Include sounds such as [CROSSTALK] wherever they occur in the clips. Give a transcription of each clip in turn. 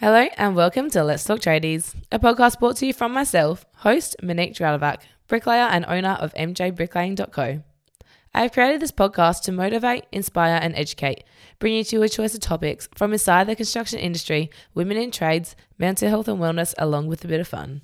Hello and welcome to Let's Talk Tradies, a podcast brought to you from myself, host Monique Dralovac, bricklayer and owner of mjbricklaying.co. I have created this podcast to motivate, inspire, and educate, bringing you to a choice of topics from inside the construction industry, women in trades, mental health and wellness, along with a bit of fun.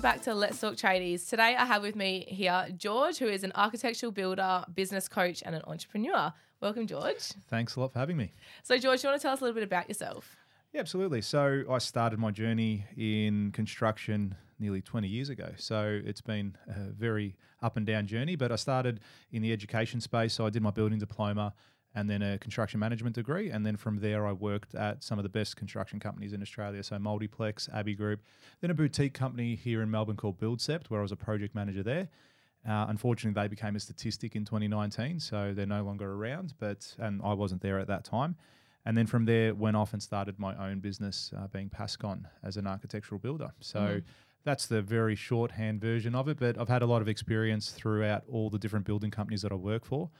Welcome back to Let's Talk Tradies. Today I have with me here George, who is an architectural builder, business coach, and an entrepreneur. Welcome, George. Thanks a lot for having me. So, George, you want to tell us a little bit about yourself? Yeah, absolutely. So I started my journey in construction nearly 20 years ago. So it's been a very up and down journey, but I started in the education space. So I did my building diploma and then a construction management degree. And then from there, I worked at some of the best construction companies in Australia. So Multiplex, Abbey Group, then a boutique company here in Melbourne called Buildcept, where I was a project manager there. Uh, unfortunately, they became a statistic in 2019, so they're no longer around. But and I wasn't there at that time. And then from there, went off and started my own business, uh, being Pascon as an architectural builder. So Mhm. that's the very shorthand version of it. But I've had a lot of experience throughout all the different building companies that I work for,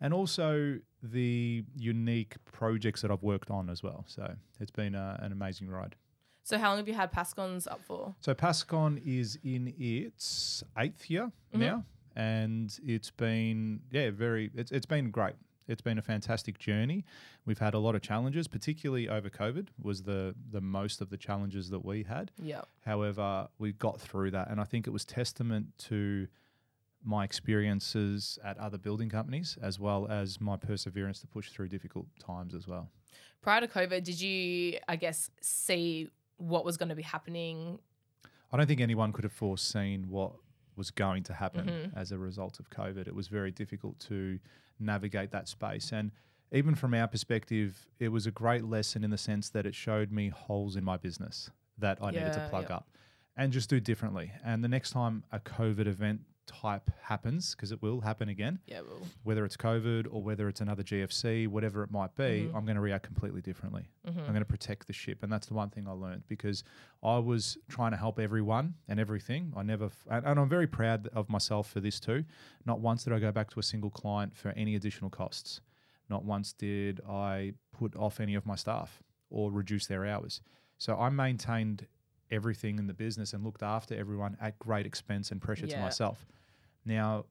and also the unique projects that I've worked on as well. So it's been uh, an amazing ride. So, how long have you had Pascons up for? So Pascon is in its eighth year Mhm. now, and it's been yeah very it's it's been great. It's been a fantastic journey. We've had a lot of challenges, particularly over COVID was the the most of the challenges that we had. Yeah. However, we got through that, and I think it was testament to my experiences at other building companies as well as my perseverance to push through difficult times as well. Prior to COVID, did you, I guess, see what was going to be happening? I don't think anyone could have foreseen what was going to happen Mhm. as a result of COVID. It was very difficult to navigate that space. And even from our perspective, it was a great lesson in the sense that it showed me holes in my business that I needed to plug yeah. up and just do differently. And the next time a COVID event type happens, because it will happen again, Yeah, well, whether it's COVID or whether it's another GFC, whatever it might be, Mhm. I'm going to react completely differently. mhm. I'm going to protect the ship. And that's the one thing I learned because I was trying to help everyone and everything. I never, f- and, and I'm very proud of myself for this too. Not once did I go back to a single client for any additional costs. Not once did I put off any of my staff or reduce their hours. So I maintained everything in the business and looked after everyone at great expense and pressure to myself. Now,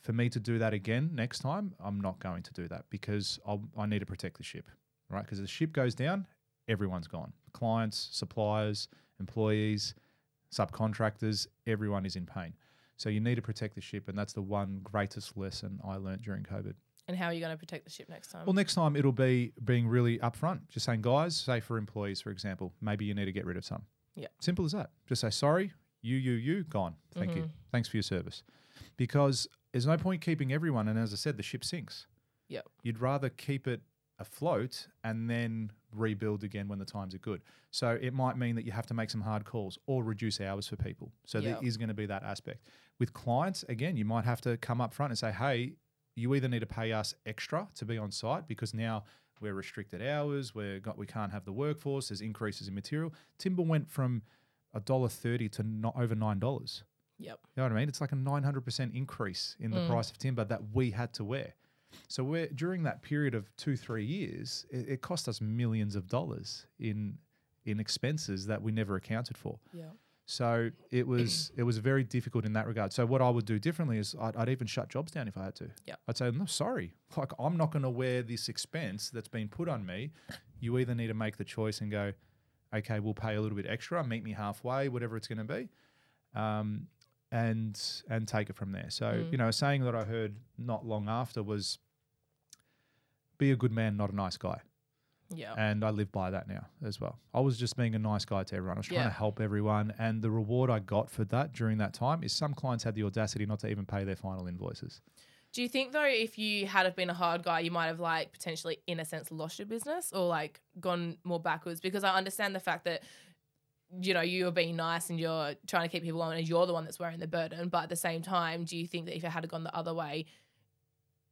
for me to do that again next time, I'm not going to do that because I'll, I need to protect the ship, right? Because the ship goes down, everyone's gone. Clients, suppliers, employees, subcontractors, everyone is in pain. So you need to protect the ship, and that's the one greatest lesson I learned during COVID. And how are you going to protect the ship next time? Well, next time it'll be being really upfront, just saying, guys, say for employees, for example, maybe you need to get rid of some. Yeah. Simple as that. Just say, sorry, you, you, you, gone. Thank you. Mhm. Thanks for your service. Because there's no point keeping everyone. And as I said, the ship sinks. Yep. You'd rather keep it afloat and then rebuild again when the times are good. So it might mean that you have to make some hard calls or reduce hours for people. So Yep. there is going to be that aspect. With clients, again, you might have to come up front and say, hey, you either need to pay us extra to be on site because now we're restricted hours, we're got we can't have the workforce, there's increases in material. Timber went from a dollar thirty to not over nine dollars. Yep. You know what I mean? It's like a nine hundred percent increase in the Mm. price of timber that we had to wear. So we're during that period of two, three years, it, it cost us millions of dollars in in expenses that we never accounted for. Yeah. So it was [CLEARS THROAT] it was very difficult in that regard. So what I would do differently is I'd, I'd even shut jobs down if I had to. Yep. I'd say no, sorry, like I'm not going to wear this expense that's been put on me. You either need to make the choice and go, okay, we'll pay a little bit extra, meet me halfway, whatever it's going to be, um, and and take it from there. So Mm. you know, a saying that I heard not long after was, "Be a good man, not a nice guy." Yeah. And I live by that now as well. I was just being a nice guy to everyone. I was trying Yeah. to help everyone. And the reward I got for that during that time is some clients had the audacity not to even pay their final invoices. Do you think though, if you had have been a hard guy, you might have like potentially, in a sense, lost your business or like gone more backwards? Because I understand the fact that you know you're being nice and you're trying to keep people on, and you're the one that's wearing the burden. But at the same time, do you think that if it had gone the other way,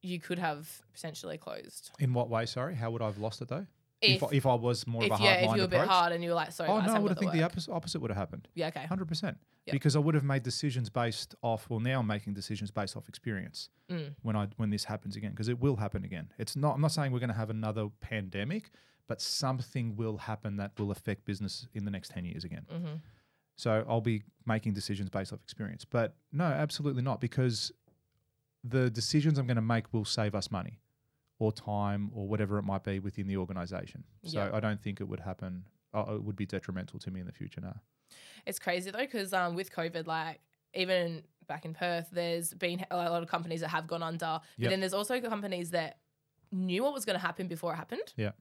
you could have potentially closed? In what way, sorry? How would I have lost it though? If, If- I, if I was more if of a hard yeah, if you were a bit approach. hard and you were like, sorry, Oh guys, no, I haven't would have think the opposite, opposite would have happened. Yeah, okay. Hundred percent. Yep. Because I would have made decisions based off. Well, now I'm making decisions based off experience. Mm. When I when this happens again, because it will happen again. It's not. I'm not saying we're going to have another pandemic, but something will happen that will affect business in the next ten years again. Mm-hmm. So I'll be making decisions based off experience. But no, absolutely not, because the decisions I'm going to make will save us money, or time, or whatever it might be within the organisation. So Yeah. I don't think it would happen. Uh, it would be detrimental to me in the future. No. It's crazy though, because um, with COVID, like even back in Perth, there's been a lot of companies that have gone under, but Yep. then there's also companies that knew what was going to happen before it happened. Yeah.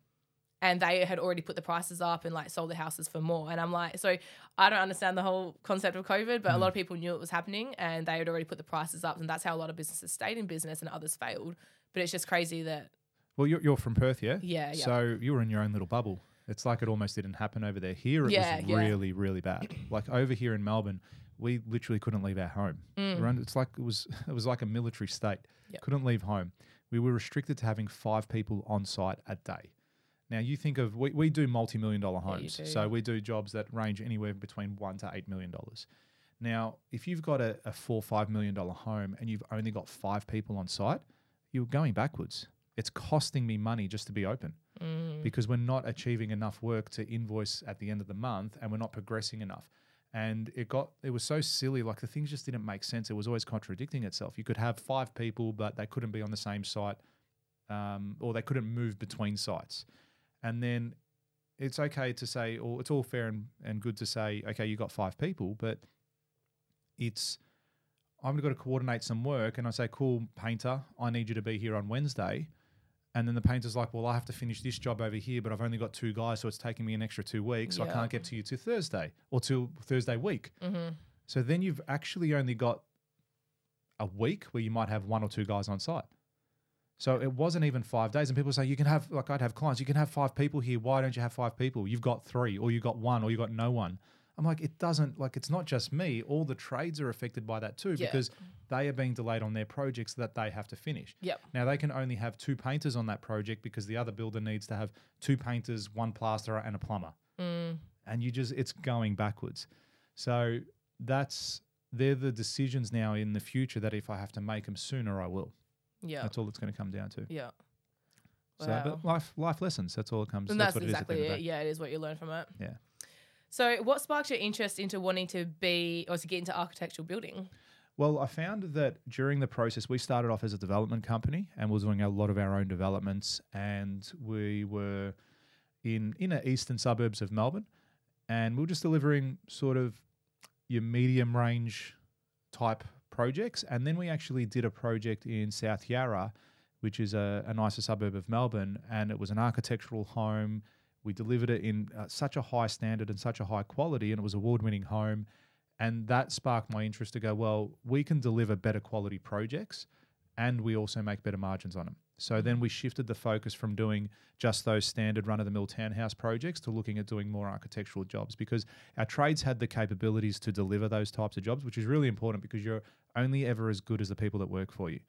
And they had already put the prices up and like sold the houses for more. And I'm like, so I don't understand the whole concept of COVID, but a Mm. lot of people knew it was happening and they had already put the prices up. And that's how a lot of businesses stayed in business and others failed. But it's just crazy that, Well, you're, you're from Perth, yeah? yeah, yeah. So you were in your own little bubble. It's like it almost didn't happen over there. Here, it Yeah, was yeah. really, really bad. Like over here in Melbourne, we literally couldn't leave our home. Mm. It's like it was [LAUGHS] it was like a military state. Yep. Couldn't leave home. We were restricted to having five people on site a day. Now you think of we, we do multi-million dollar Yeah, homes. do. so we do jobs that range anywhere between one to eight million dollars. Now, if you've got a, a four, five million dollar home and you've only got five people on site, you're going backwards. It's costing me money just to be open Mm. because we're not achieving enough work to invoice at the end of the month and we're not progressing enough. And it got it was so silly, like the things just didn't make sense. It was always contradicting itself. You could have five people, but they couldn't be on the same site, um, or they couldn't move between sites. And then it's okay to say, or it's all fair and, and good to say, okay, you got five people, but it's I'm going to coordinate some work, and I say, cool, painter, I need you to be here on Wednesday. And then the painter's like, well, I have to finish this job over here, but I've only got two guys, so it's taking me an extra two weeks. So I can't get to you till Thursday or till Thursday week. hmm So then you've actually only got a week where you might have one or two guys on site. So it wasn't even five days. And people say, you can have, like I'd have clients, you can have five people here. Why don't you have five people? You've got three, or you got one, or you got no one. I'm like, it doesn't, like, it's not just me. All the trades are affected by that too, Yeah. because they are being delayed on their projects that they have to finish. Yep. Now they can only have two painters on that project because the other builder needs to have two painters, one plasterer, and a plumber. Mm. And you just it's going backwards. So that's they're the decisions now in the future that if I have to make them sooner, I will. Yeah. That's all it's going to come down to. Yeah. So, Wow. but life life lessons. That's all it comes. And that's, that's, what exactly it is. it. At the end of the day. Yeah, it is what you learn from it. Yeah. So, what sparked your interest into wanting to be or to get into architectural building? Well, I found that during the process, we started off as a development company and we were doing a lot of our own developments. And we were in inner eastern suburbs of Melbourne, and we were just delivering sort of your medium range type projects. And then we actually did a project in South Yarra, which is a, a nicer suburb of Melbourne, and it was an architectural home. We delivered it in uh, such a high standard and such a high quality, and it was award winning home. And that sparked my interest to go, well, we can deliver better quality projects and we also make better margins on them. So then we shifted the focus from doing just those standard run of the mill townhouse projects to looking at doing more architectural jobs because our trades had the capabilities to deliver those types of jobs, which is really important because you're only ever as good as the people that work for you.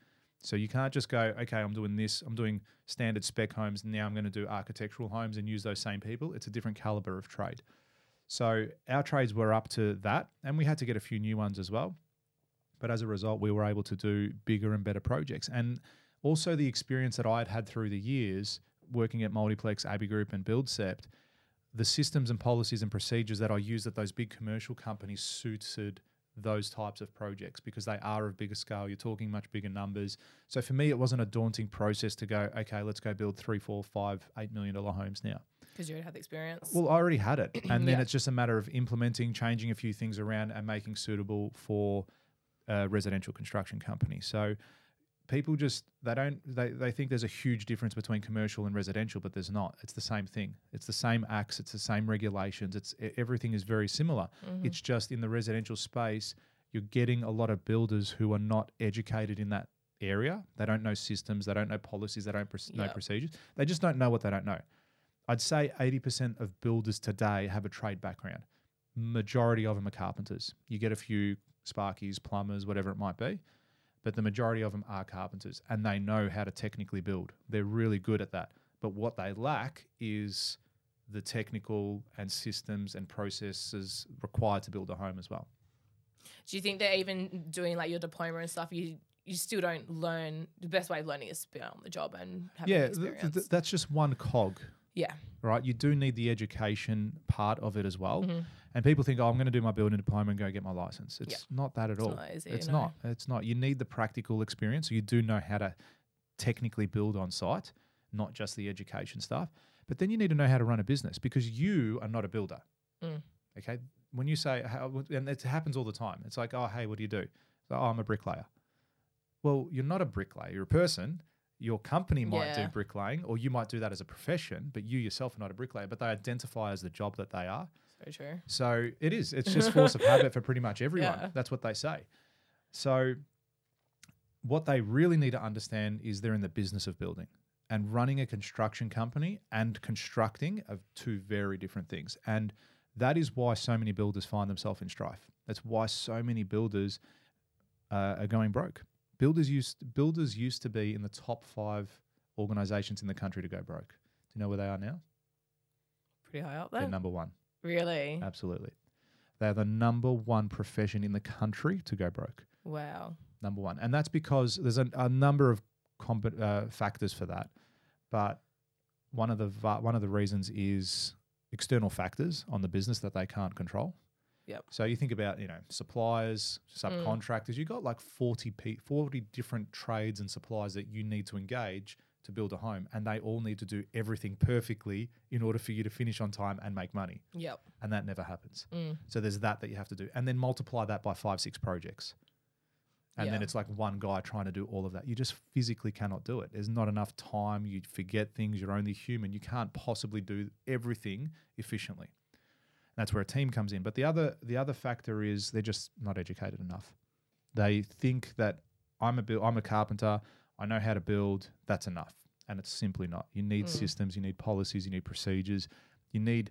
So you can't just go, okay, I'm doing this, I'm doing standard spec homes, and now I'm going to do architectural homes and use those same people. It's a different caliber of trade. So our trades were up to that, and we had to get a few new ones as well. But as a result, we were able to do bigger and better projects. And also the experience that I'd had through the years working at Multiplex, Abbey Group, and BuildSept, the systems and policies and procedures that I used at those big commercial companies suited those types of projects because they are of bigger scale. You're talking much bigger numbers. So for me, it wasn't a daunting process to go, okay, let's go build three, four, five, eight million dollar homes now. Because you already had the experience. Well, I already had it. [CLEARS THROAT] And then Yeah. it's just a matter of implementing, changing a few things around and making suitable for a residential construction company. So people just they don't they, they think there's a huge difference between commercial and residential, but there's not. It's the same thing. It's the same acts, it's the same regulations. It's everything is very similar. Mhm. It's just in the residential space, you're getting a lot of builders who are not educated in that area. They don't know systems, they don't know policies, they don't pr- know procedures. They just don't know what they don't know. I'd say 80% of builders today have a trade background. Majority of them are carpenters. You get a few sparkies, plumbers, whatever it might be, but the majority of them are carpenters and they know how to technically build. They're really good at that. but what they lack is the technical and systems and processes required to build a home as well. Do you think that even doing like your diploma and stuff, you you still don't learn the best way of learning is to be on the job and having yeah, experience? th- that's just one cog, yeah. right? You do need the education part of it as well. Mhm. And people think, oh, I'm going to do my building diploma and go get my license. It's not that at It's all. not easy, it's no. not. It's not. You need the practical experience. So you do know how to technically build on site, not just the education stuff. But then you need to know how to run a business because you are not a builder. Mm. Okay. When you say, how, and it happens all the time. It's like, oh, hey, what do you do? So, oh, I'm a bricklayer. Well, you're not a bricklayer. You're a person. Your company might do bricklaying, or you might do that as a profession, but you yourself are not a bricklayer. But they identify as the job that they are. True. So it is. It's just [LAUGHS] force of habit for pretty much everyone. Yeah. That's what they say. So what they really need to understand is they're in the business of building. And running a construction company and constructing are two very different things. And that is why so many builders find themselves in strife. That's why so many builders uh, are going broke. Builders used builders used to be in the top five organizations in the country to go broke. Do you know where they are now? Pretty high up there. They're number one. Really? Absolutely. They're the number one profession in the country to go broke. Wow. Number one. And that's because there's a, a number of comp- uh, factors for that. But one of the va- one of the reasons is external factors on the business that they can't control. Yep. So you think about, you know, suppliers, subcontractors, you've got like 40 pe- 40 different trades and suppliers that you need to engage to build a home and they all need to do everything perfectly in order for you to finish on time and make money Yep. and that never happens. Mm. So there's that that you have to do, and then multiply that by five, six projects, and then it's like one guy trying to do all of that. You just physically cannot do it. There's not enough time. You forget things. You're only human. You can't possibly do everything efficiently. And That's where a team comes in. But the other the other factor is they're just not educated enough. They think that I'm a I'm a carpenter. I know how to build. That's enough, and it's simply not. You need Mm. systems. You need policies. You need procedures. You need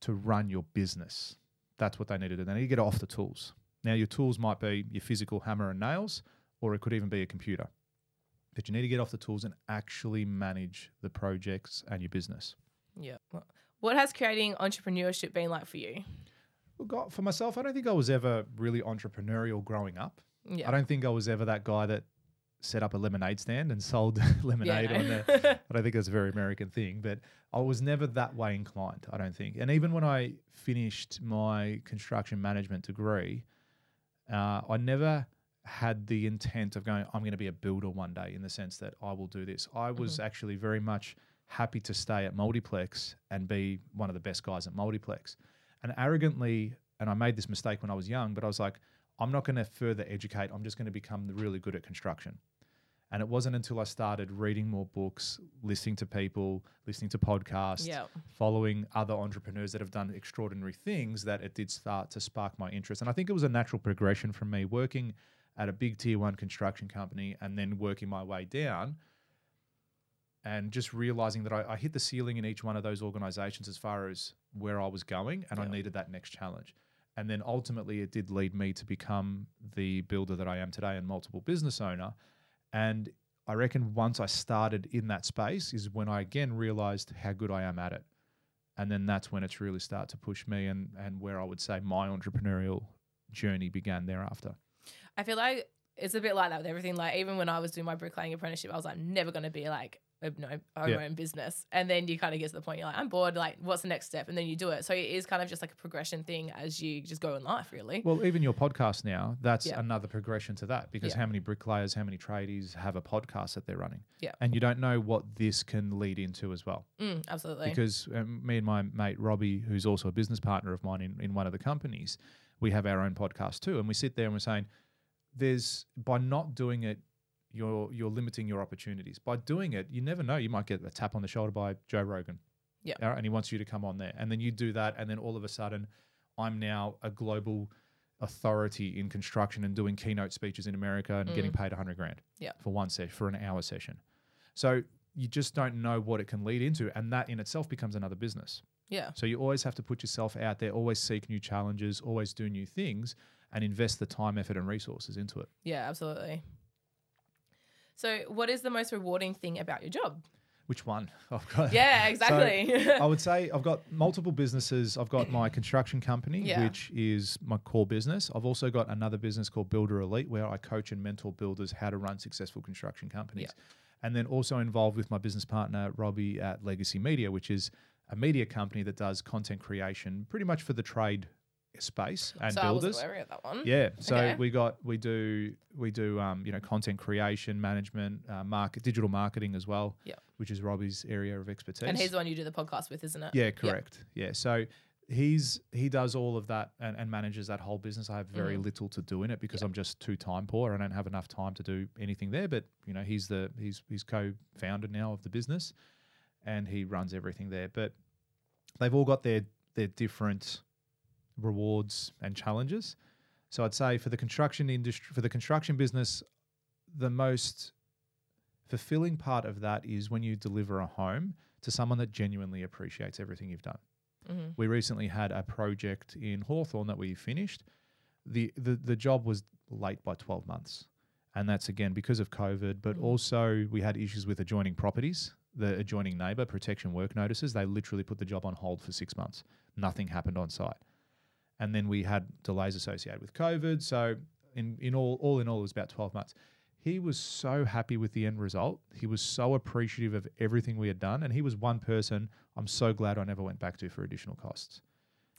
to run your business. That's what they need to do. They need to get off the tools. Now, your tools might be your physical hammer and nails, or it could even be a computer. But you need to get off the tools and actually manage the projects and your business. Yeah. What- has creating entrepreneurship been like for you? Well, God, for myself, I don't think I was ever really entrepreneurial growing up. Yeah. I don't think I was ever that guy that set up a lemonade stand and sold [LAUGHS] lemonade yeah, [LAUGHS] on there. I don't think that's a very American thing, but I was never that way inclined, I don't think. And even when I finished my construction management degree, uh, I never had the intent of going, I'm going to be a builder one day in the sense that I will do this. I was actually very much happy to stay at Multiplex and be one of the best guys at Multiplex. And arrogantly, and I made this mistake when I was young, but I was like, I'm not going to further educate. I'm just going to become really good at construction. And it wasn't until I started reading more books, listening to people, listening to podcasts, Yep. following other entrepreneurs that have done extraordinary things that it did start to spark my interest. And I think it was a natural progression from me working at a big tier one construction company and then working my way down and just realizing that I, I hit the ceiling in each one of those organizations as far as where I was going and I needed that next challenge. And then ultimately, it did lead me to become the builder that I am today and multiple business owner. And I reckon once I started in that space is when I again realized how good I am at it. And then that's when it's really start to push me and, and where I would say my entrepreneurial journey began thereafter. I feel like it's a bit like that with everything. Like even when I was doing my bricklaying apprenticeship, I was like never to be like no own Yeah. my own business. And then you kind of get to the point you're like I'm bored. Like what's the next step? And then you do it. So it is kind of just like a progression thing as you just go in life, really. Well, even your podcast now, that's Yeah. another progression to that because Yeah. how many bricklayers, how many tradies have a podcast that they're running? Yeah. And you don't know what this can lead into as well. Mm, absolutely. because um, me and my mate Robbie, who's also a business partner of mine in, in one of the companies, we have our own podcast too, and we sit there and we're saying, "There's by not doing it, you're you're limiting your opportunities. By doing it, you never know. You might get a tap on the shoulder by Joe Rogan, Yeah. and he wants you to come on there, and then you do that, and then all of a sudden, I'm now a global authority in construction and doing keynote speeches in America and getting mm. paid a 100 grand Yeah. for one session for an hour session. So you just don't know what it can lead into, and that in itself becomes another business. yeah. So you always have to put yourself out there, always seek new challenges, always do new things, and invest the time, effort, and resources into it. Yeah, absolutely. So what is the most rewarding thing about your job? which one [LAUGHS] oh, I've got. Yeah, exactly. [LAUGHS] I would say I've got multiple businesses. I've got my construction company, Yeah. which is my core business. I've also got another business called Builder Elite, where I coach and mentor builders how to run successful construction companies. And then also involved with my business partner, Robbie, at Legacy Media, which is a media company that does content creation pretty much for the trade space and so I builders. wasn't aware of that one. Yeah, so Okay. we got we do we do um, you know content creation, management, uh, market, digital marketing as well. Yeah, which is Robbie's area of expertise. And he's the one you do the podcast with, isn't it? yeah, correct. Yeah, so he's he does all of that and, and manages that whole business. I have very Mhm. little to do in it because I'm just too time poor. I don't have enough time to do anything there. But you know, he's the he's he's co-founder now of the business, and he runs everything there. But they've all got their their different rewards and challenges. So I'd say for the construction industry, for the construction business, the most fulfilling part of that is when you deliver a home to someone that genuinely appreciates everything you've done. Mhm. We recently had a project in Hawthorn that we finished. The, the the job was late by 12 months. And that's again because of COVID, but Mhm. also we had issues with adjoining properties, the adjoining neighbor protection work notices. They literally put the job on hold for six months. Nothing happened on site. And then we had delays associated with COVID. So in, in all all in all, it was about 12 months. He was so happy with the end result. He was so appreciative of everything we had done. And he was one person I'm so glad I never went back to for additional costs.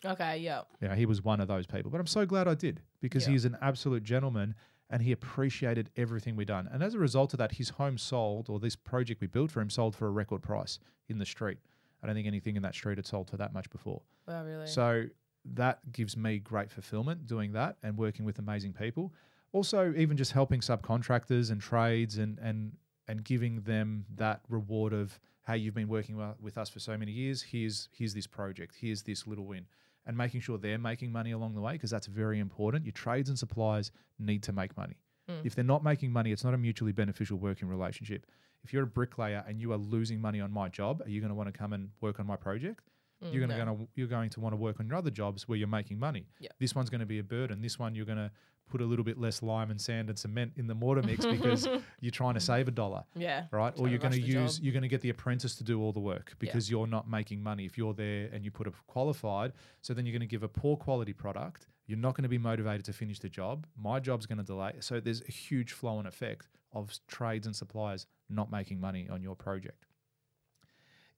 Okay, yeah. You know, he was one of those people. But I'm so glad I did because Yeah. he's an absolute gentleman and he appreciated everything we done. And as a result of that, his home sold, or this project we built for him sold for a record price in the street. I don't think anything in that street had sold for that much before. Well, really. So that gives me great fulfillment doing that and working with amazing people. Also, even just helping subcontractors and trades and and and giving them that reward of hey, you've been working with us for so many years. Here's here's this project. Here's this little win, and making sure they're making money along the way because that's very important. Your trades and suppliers need to make money. Mm. If they're not making money, it's not a mutually beneficial working relationship. If you're a bricklayer and you are losing money on my job, are you going to want to come and work on my project? Mm, you're going to no. gonna, you're going to want to work on your other jobs where you're making money. Yeah. This one's going to be a burden. This one you're going to put a little bit less lime and sand and cement in the mortar mix because [LAUGHS] you're trying to save a dollar, yeah. right? Or you're going to use job. you're going to get the apprentice to do all the work because you're not making money if you're there and you put a qualified. So then you're going to give a poor quality product. You're not going to be motivated to finish the job. My job's going to delay. So there's a huge flow and effect of trades and suppliers not making money on your project.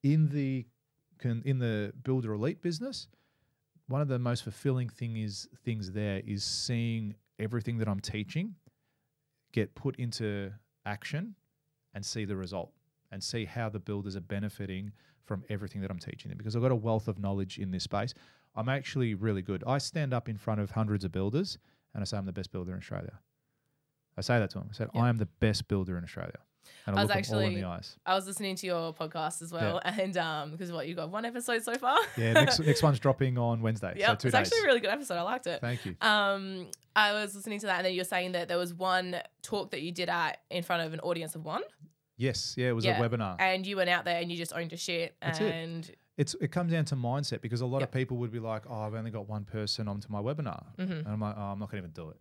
In the can in the builder elite business, one of the most fulfilling thing is things there is seeing everything that I'm teaching get put into action and see the result and see how the builders are benefiting from everything that I'm teaching them because I've got a wealth of knowledge in this space. I'm actually really good. I stand up in front of hundreds of builders and I say I'm the best builder in Australia. I say that to them. I said Yeah. I am the best builder in Australia. And I, was look them all in actually-. I was listening to your podcast as well, and um, because what you got one episode so far. Yeah, next [LAUGHS] next one's dropping on Wednesday. yeah, so it's days. actually a really good episode. I liked it. Thank you. Um, I was listening to that, and then you're saying that there was one talk that you did at in front of an audience of one, Yes, yeah, it was Yeah. a webinar. and you went out there and you just owned your shit, That's it. and It's it comes down to mindset because a lot Yep. of people would be like, "Oh, I've only got one person onto my webinar," Mhm. and I'm like, "Oh, I'm not going to even do it."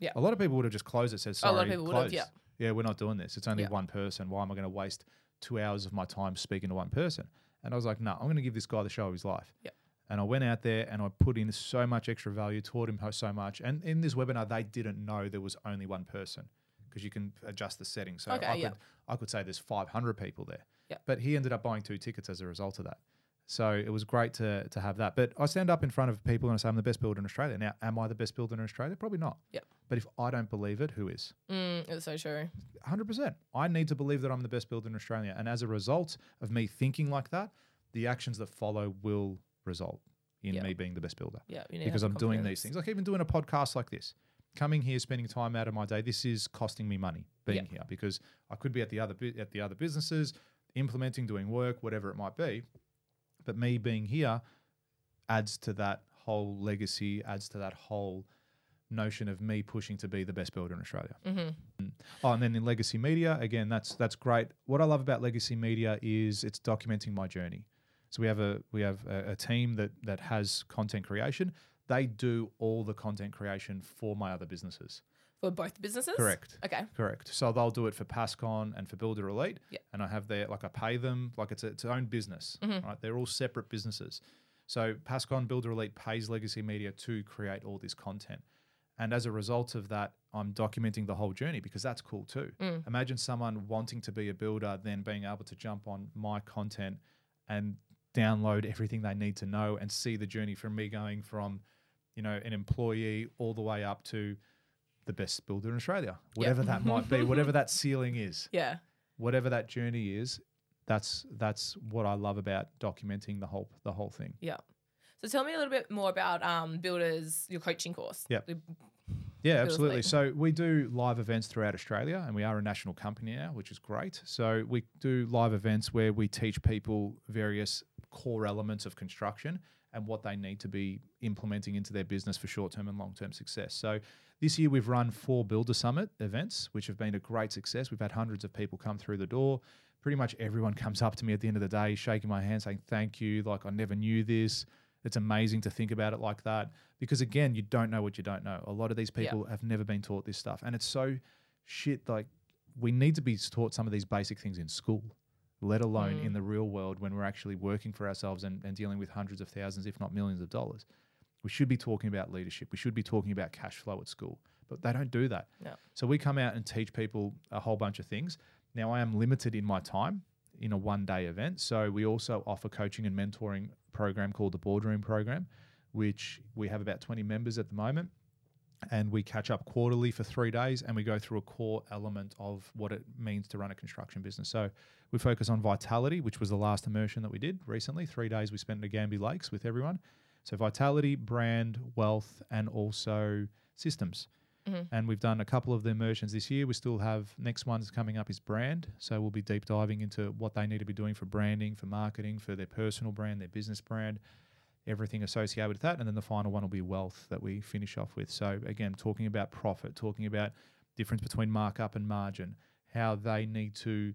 Yeah. a lot of people would have just closed it, said, A "Sorry, lot of people would have, yeah. Yeah, we're not doing this. It's only Yeah. one person. Why am I going to waste two hours of my time speaking to one person? And I was like, "No, I'm going to give this guy the show of his life." Yep. And I went out there and I put in so much extra value, taught him so much. And in this webinar, they didn't know there was only one person because you can adjust the settings. So Okay, I yeah. could I could say there's 500 people there. Yep. But he ended up buying two tickets as a result of that. So it was great to to have that. But I stand up in front of people and I say I'm the best builder in Australia. Now, am I the best builder in Australia? Probably not. Yep. But if I don't believe it, who is? mm, it's so true. 100%. I need to believe that I'm the best builder in Australia. And as a result of me thinking like that, the actions that follow will result in Yeah. me being the best builder Yeah, you need to because I'm doing these things. Like even doing a podcast like this, coming here, spending time out of my day. This is costing me money being here because I could be at the other at the other businesses, implementing, doing work, whatever it might be. But me being here adds to that whole legacy, adds to that whole notion of me pushing to be the best builder in Australia. Mhm. Oh, and then in legacy media, again, that's that's great. What I love about legacy media is it's documenting my journey. So we have a we have a, a team that that has content creation. They do all the content creation for my other businesses. For both businesses? Correct. Okay. Correct. So they'll do it for Pascon and for Builder Elite. Yeah. And I have their like I pay them like it's a, its own business. Mm-hmm. Right. They're all separate businesses. So Pascon Builder Elite pays Legacy Media to create all this content. And as a result of that, I'm documenting the whole journey because that's cool too. Mm. Imagine someone wanting to be a builder, then being able to jump on my content and download everything they need to know and see the journey from me going from, you know, an employee all the way up to the best builder in Australia, whatever that might be, whatever that [LAUGHS] ceiling is, Yeah. whatever that journey is. That's that's what I love about documenting the whole the whole thing. Yeah. So tell me a little bit more about um, Builders, your coaching course. Yep. The- Yeah, absolutely. So we do live events throughout Australia, and we are a national company now, which is great. So we do live events where we teach people various core elements of construction and what they need to be implementing into their business for short-term and long-term success. So this year we've run four Builder Summit events, which have been a great success. We've had hundreds of people come through the door. Pretty much everyone comes up to me at the end of the day, shaking my hand, saying thank you. Like I never knew this. It's amazing to think about it like that because again, you don't know what you don't know. A lot of these Yeah. people have never been taught this stuff, and it's so shit. Like we need to be taught some of these basic things in school, let alone Mm. in the real world when we're actually working for ourselves and, and dealing with hundreds of thousands, if not millions of dollars. We should be talking about leadership. We should be talking about cash flow at school, but they don't do that. No. So we come out and teach people a whole bunch of things. Now I am limited in my time in a one day event. So we also offer coaching and mentoring program called the Boardroom Program, which we have about 20 members at the moment. And we catch up quarterly for three days and we go through a core element of what it means to run a construction business. So we focus on vitality, which was the last immersion that we did recently. Three days we spent at Gambie Lakes with everyone. So vitality, brand, wealth, and also systems. Mhm. And we've done a couple of the immersions this year. We still have next one's coming up is brand. So we'll be deep diving into what they need to be doing for branding, for marketing, for their personal brand, their business brand, everything associated with that. And then the final one will be wealth that we finish off with. So again, talking about profit, talking about difference between markup and margin, how they need to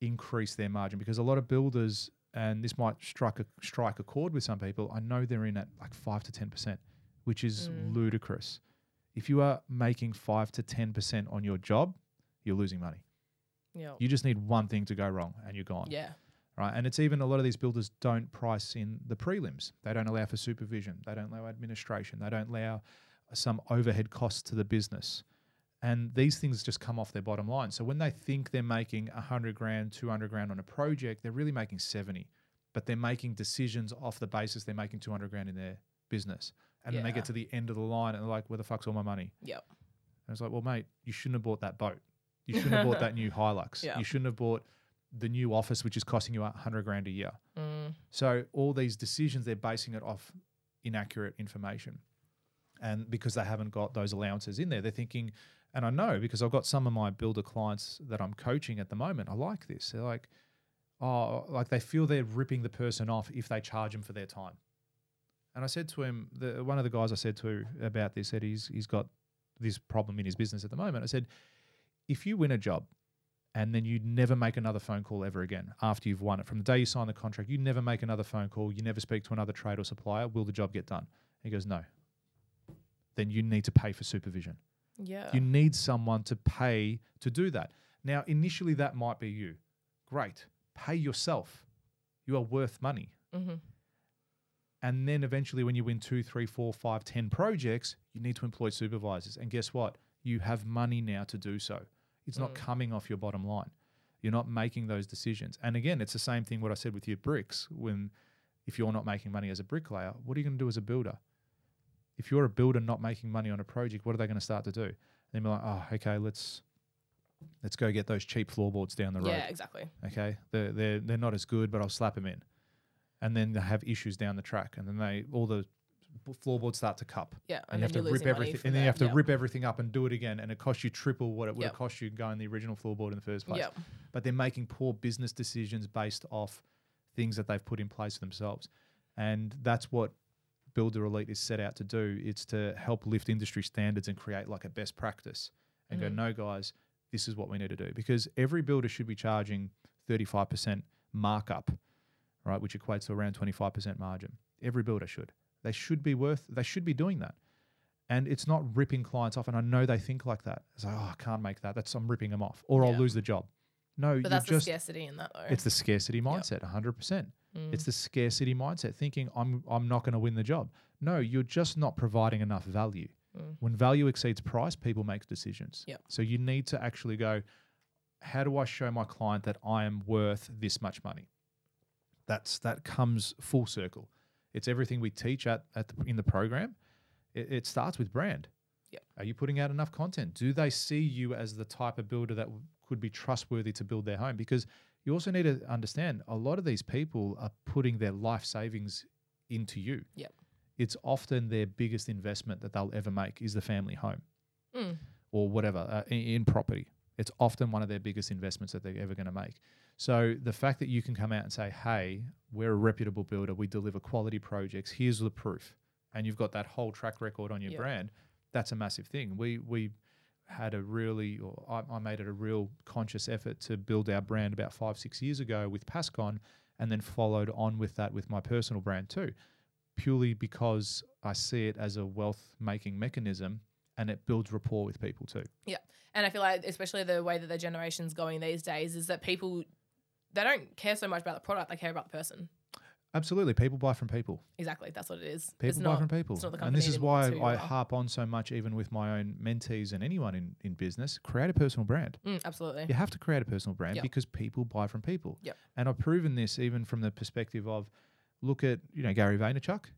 increase their margin because a lot of builders and this might strike a strike a chord with some people. I know they're in at like five to ten percent, which is Mm. ludicrous. If you are making five to ten percent on your job, you're losing money. Yeah. You just need one thing to go wrong and you're gone. Yeah. Right. And it's even a lot of these builders don't price in the prelims. They don't allow for supervision. They don't allow administration. They don't allow some overhead costs to the business. And these things just come off their bottom line. So when they think they're making 100 grand, 200 grand on a project, they're really making 70. But they're making decisions off the basis they're making 200 grand in their business. And then they get to the end of the line and they're like, where the fuck's all my money? Yep. And it's like, well, mate, you shouldn't have bought that boat. You [LAUGHS] shouldn't have bought that new Hilux. Yeah. You shouldn't have bought the new office, which is costing you a hundred grand a year. Mm. So all these decisions, they're basing it off inaccurate information. And because they haven't got those allowances in there, they're thinking, and I know because I've got some of my builder clients that I'm coaching at the moment, I like this. They're like, oh, like they feel they're ripping the person off if they charge them for their time. And I said to him, the, one of the guys I said to about this said he's he's got this problem in his business at the moment. I said, if you win a job and then you never make another phone call ever again after you've won it, from the day you sign the contract, you never make another phone call, you never speak to another trade or supplier, will the job get done? He goes, no. Then you need to pay for supervision. Yeah. You need someone to pay to do that. Now, initially, that might be you. Great. Pay yourself. You are worth money. mm-hmm. And then eventually, when you win two, three, four, five, ten projects, you need to employ supervisors. And guess what? You have money now to do so. It's not Mm. coming off your bottom line. You're not making those decisions. And again, it's the same thing what I said with your bricks. When if you're not making money as a bricklayer, what are you going to do as a builder? If you're a builder not making money on a project, what are they going to start to do? And They're like, oh, okay, let's let's go get those cheap floorboards down the road. Yeah, exactly. Okay, they're they're they're not as good, but I'll slap them in, and then they have issues down the track, and then they all the floorboards start to cup, Yeah. and, you have to rip everything, and then you have to Yep. rip everything up and do it again, and it costs you triple what it would Yep. have cost you going the original floorboard in the first place. Yep. But they're making poor business decisions based off things that they've put in place for themselves, and that's what Builder Elite is set out to do. It's to help lift industry standards and create like a best practice, and Mhm. go, no, guys, this is what we need to do because every builder should be charging 35% markup, right, which equates to around 25% margin. Every builder should. They should be worth, they should be doing that. And it's not ripping clients off. And I know they think like that. It's like, oh, I can't make that. That's I'm ripping them off, or I'll lose the job. No, But you're that's just the scarcity in that though. it's the scarcity mindset, 100%. Mm. It's the scarcity mindset, thinking I'm I'm not going to win the job. No, you're just not providing enough value. Mm. When value exceeds price, people make decisions. Yep. So you need to actually go, how do I show my client that I am worth this much money? That's that comes full circle. It's everything we teach at, at the, in the program. It, it starts with brand. Yep. Are you putting out enough content? Do they see you as the type of builder that w- could be trustworthy to build their home? Because you also need to understand a lot of these people are putting their life savings into you. Yep. It's often their biggest investment that they'll ever make is the family home Mm. or whatever uh, in, in property. It's often one of their biggest investments that they're ever going to make. So the fact that you can come out and say, "Hey, we're a reputable builder. We deliver quality projects. Here's the proof," and you've got that whole track record on your Yeah. brand, that's a massive thing. We we had a really, or I, I made it a real conscious effort to build our brand about five six years ago with Pascon, and then followed on with that with my personal brand too, purely because I see it as a wealth making mechanism and it builds rapport with people too. Yeah. And I feel like, especially the way that the generation's going these days, is that people they don't care so much about the product; they care about the person. Absolutely, people buy from people. Exactly, that's what it is. People it's buy not, from people, it's not the and this is why it's who you I harp on so much, even with my own mentees and anyone in in business. Create a personal brand. Mm, absolutely. You have to create a personal brand Yep. because people buy from people. Yep. And I've proven this even from the perspective of look at you know Gary Vaynerchuk. Do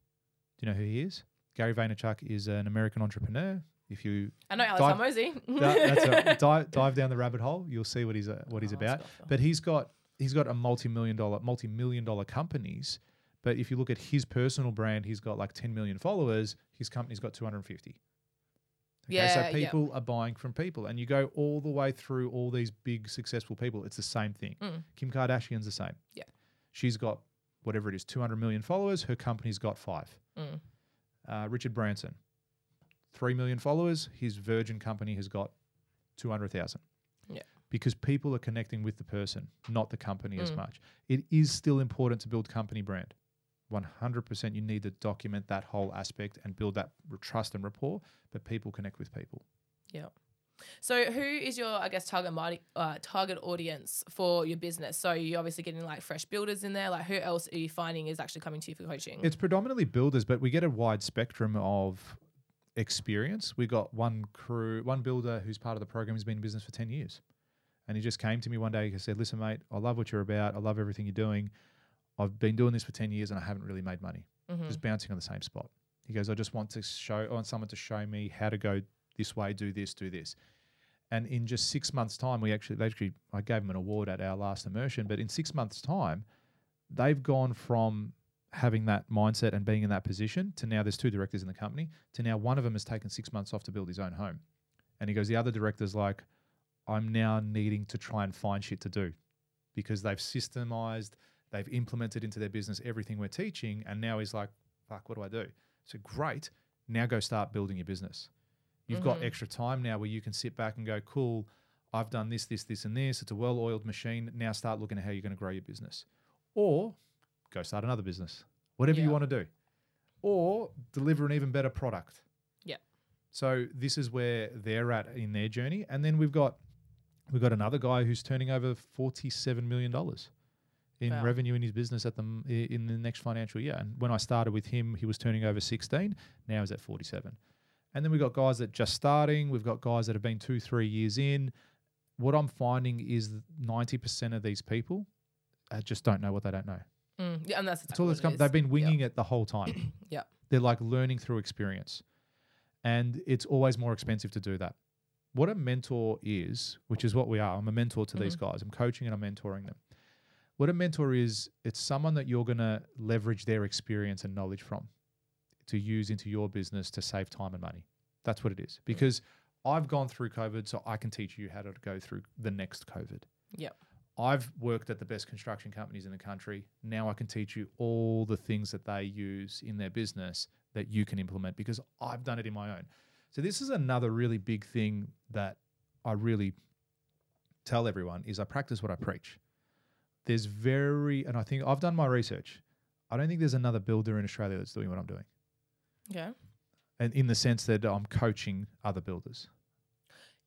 you know who he is? Gary Vaynerchuk is an American entrepreneur. If you I know Alex Dive- Hormozi. [LAUGHS] dive, dive down the rabbit hole, you'll see what he's uh, what he's Oh, about. But he's got he's got a multi million dollar multi million dollar companies. But if you look at his personal brand, he's got like 10 million followers. His company's got 250. Okay, Yeah, so yeah. people are buying from people, and you go all the way through all these big successful people. It's the same thing. Mm. Kim Kardashian's the same. Yeah. she's got whatever it is, 200 million followers. Her company's got five. Mm. Uh, Richard Branson, 3 million followers. His Virgin company has got 200,000. Yeah. Because people are connecting with the person, not the company as Mm. much. It is still important to build company brand. 100% you need to document that whole aspect and build that trust and rapport, but people connect with people. Yeah. So, who is your, I guess, target uh, target audience for your business? So, you're obviously getting like fresh builders in there. Like, who else are you finding is actually coming to you for coaching? It's predominantly builders, but we get a wide spectrum of experience. We got one crew, one builder who's part of the program who's been in business for 10 years. And he just came to me one day and said, Listen, mate, I love what you're about. I love everything you're doing. I've been doing this for 10 years and I haven't really made money, Mhm. just bouncing on the same spot. He goes, I just want to show, I want someone to show me how to go this way, do this, do this. And in just six months' time, we actually, they actually, I gave them an award at our last immersion, but in six months' time, they've gone from having that mindset and being in that position to now there's two directors in the company to now one of them has taken six months off to build his own home. And he goes, the other director's like, I'm now needing to try and find shit to do because they've systemized, they've implemented into their business everything we're teaching. And now he's like, fuck, what do I do? So great. Now go start building your business. You've got Mhm. extra time now where you can sit back and go, cool, I've done this, this, this, and this. It's a well oiled machine. Now start looking at how you're going to grow your business. Or go start another business, whatever you want to do, or deliver an even better product. Yeah. So this is where they're at in their journey, and then we've got we've got another guy who's turning over forty seven million dollars in Wow. revenue in his business at the in the next financial year. And when I started with him, he was turning over sixteen. Now he's at forty seven. And then we've got guys that just starting. We've got guys that have been two, three years in. What I'm finding is ninety percent of these people uh, just don't know what they don't know. Mm, yeah, and that's That's all that's come. They've been winging it the whole time. [CLEARS THROAT] Yeah. They're like learning through experience. And it's always more expensive to do that. What a mentor is, which is what we are. I'm a mentor to these Mm-hmm. guys. I'm coaching and I'm mentoring them. What a mentor is, it's someone that you're going to leverage their experience and knowledge from to use into your business to save time and money. That's what it is. Because I've gone through COVID, so I can teach you how to go through the next COVID. Yep. I've worked at the best construction companies in the country. Now I can teach you all the things that they use in their business that you can implement because I've done it in my own. So this is another really big thing that I really tell everyone is I practice what I preach. There's very and I think I've done my research. I don't think there's another builder in Australia that's doing what I'm doing. Okay. and in the sense that I'm coaching other builders.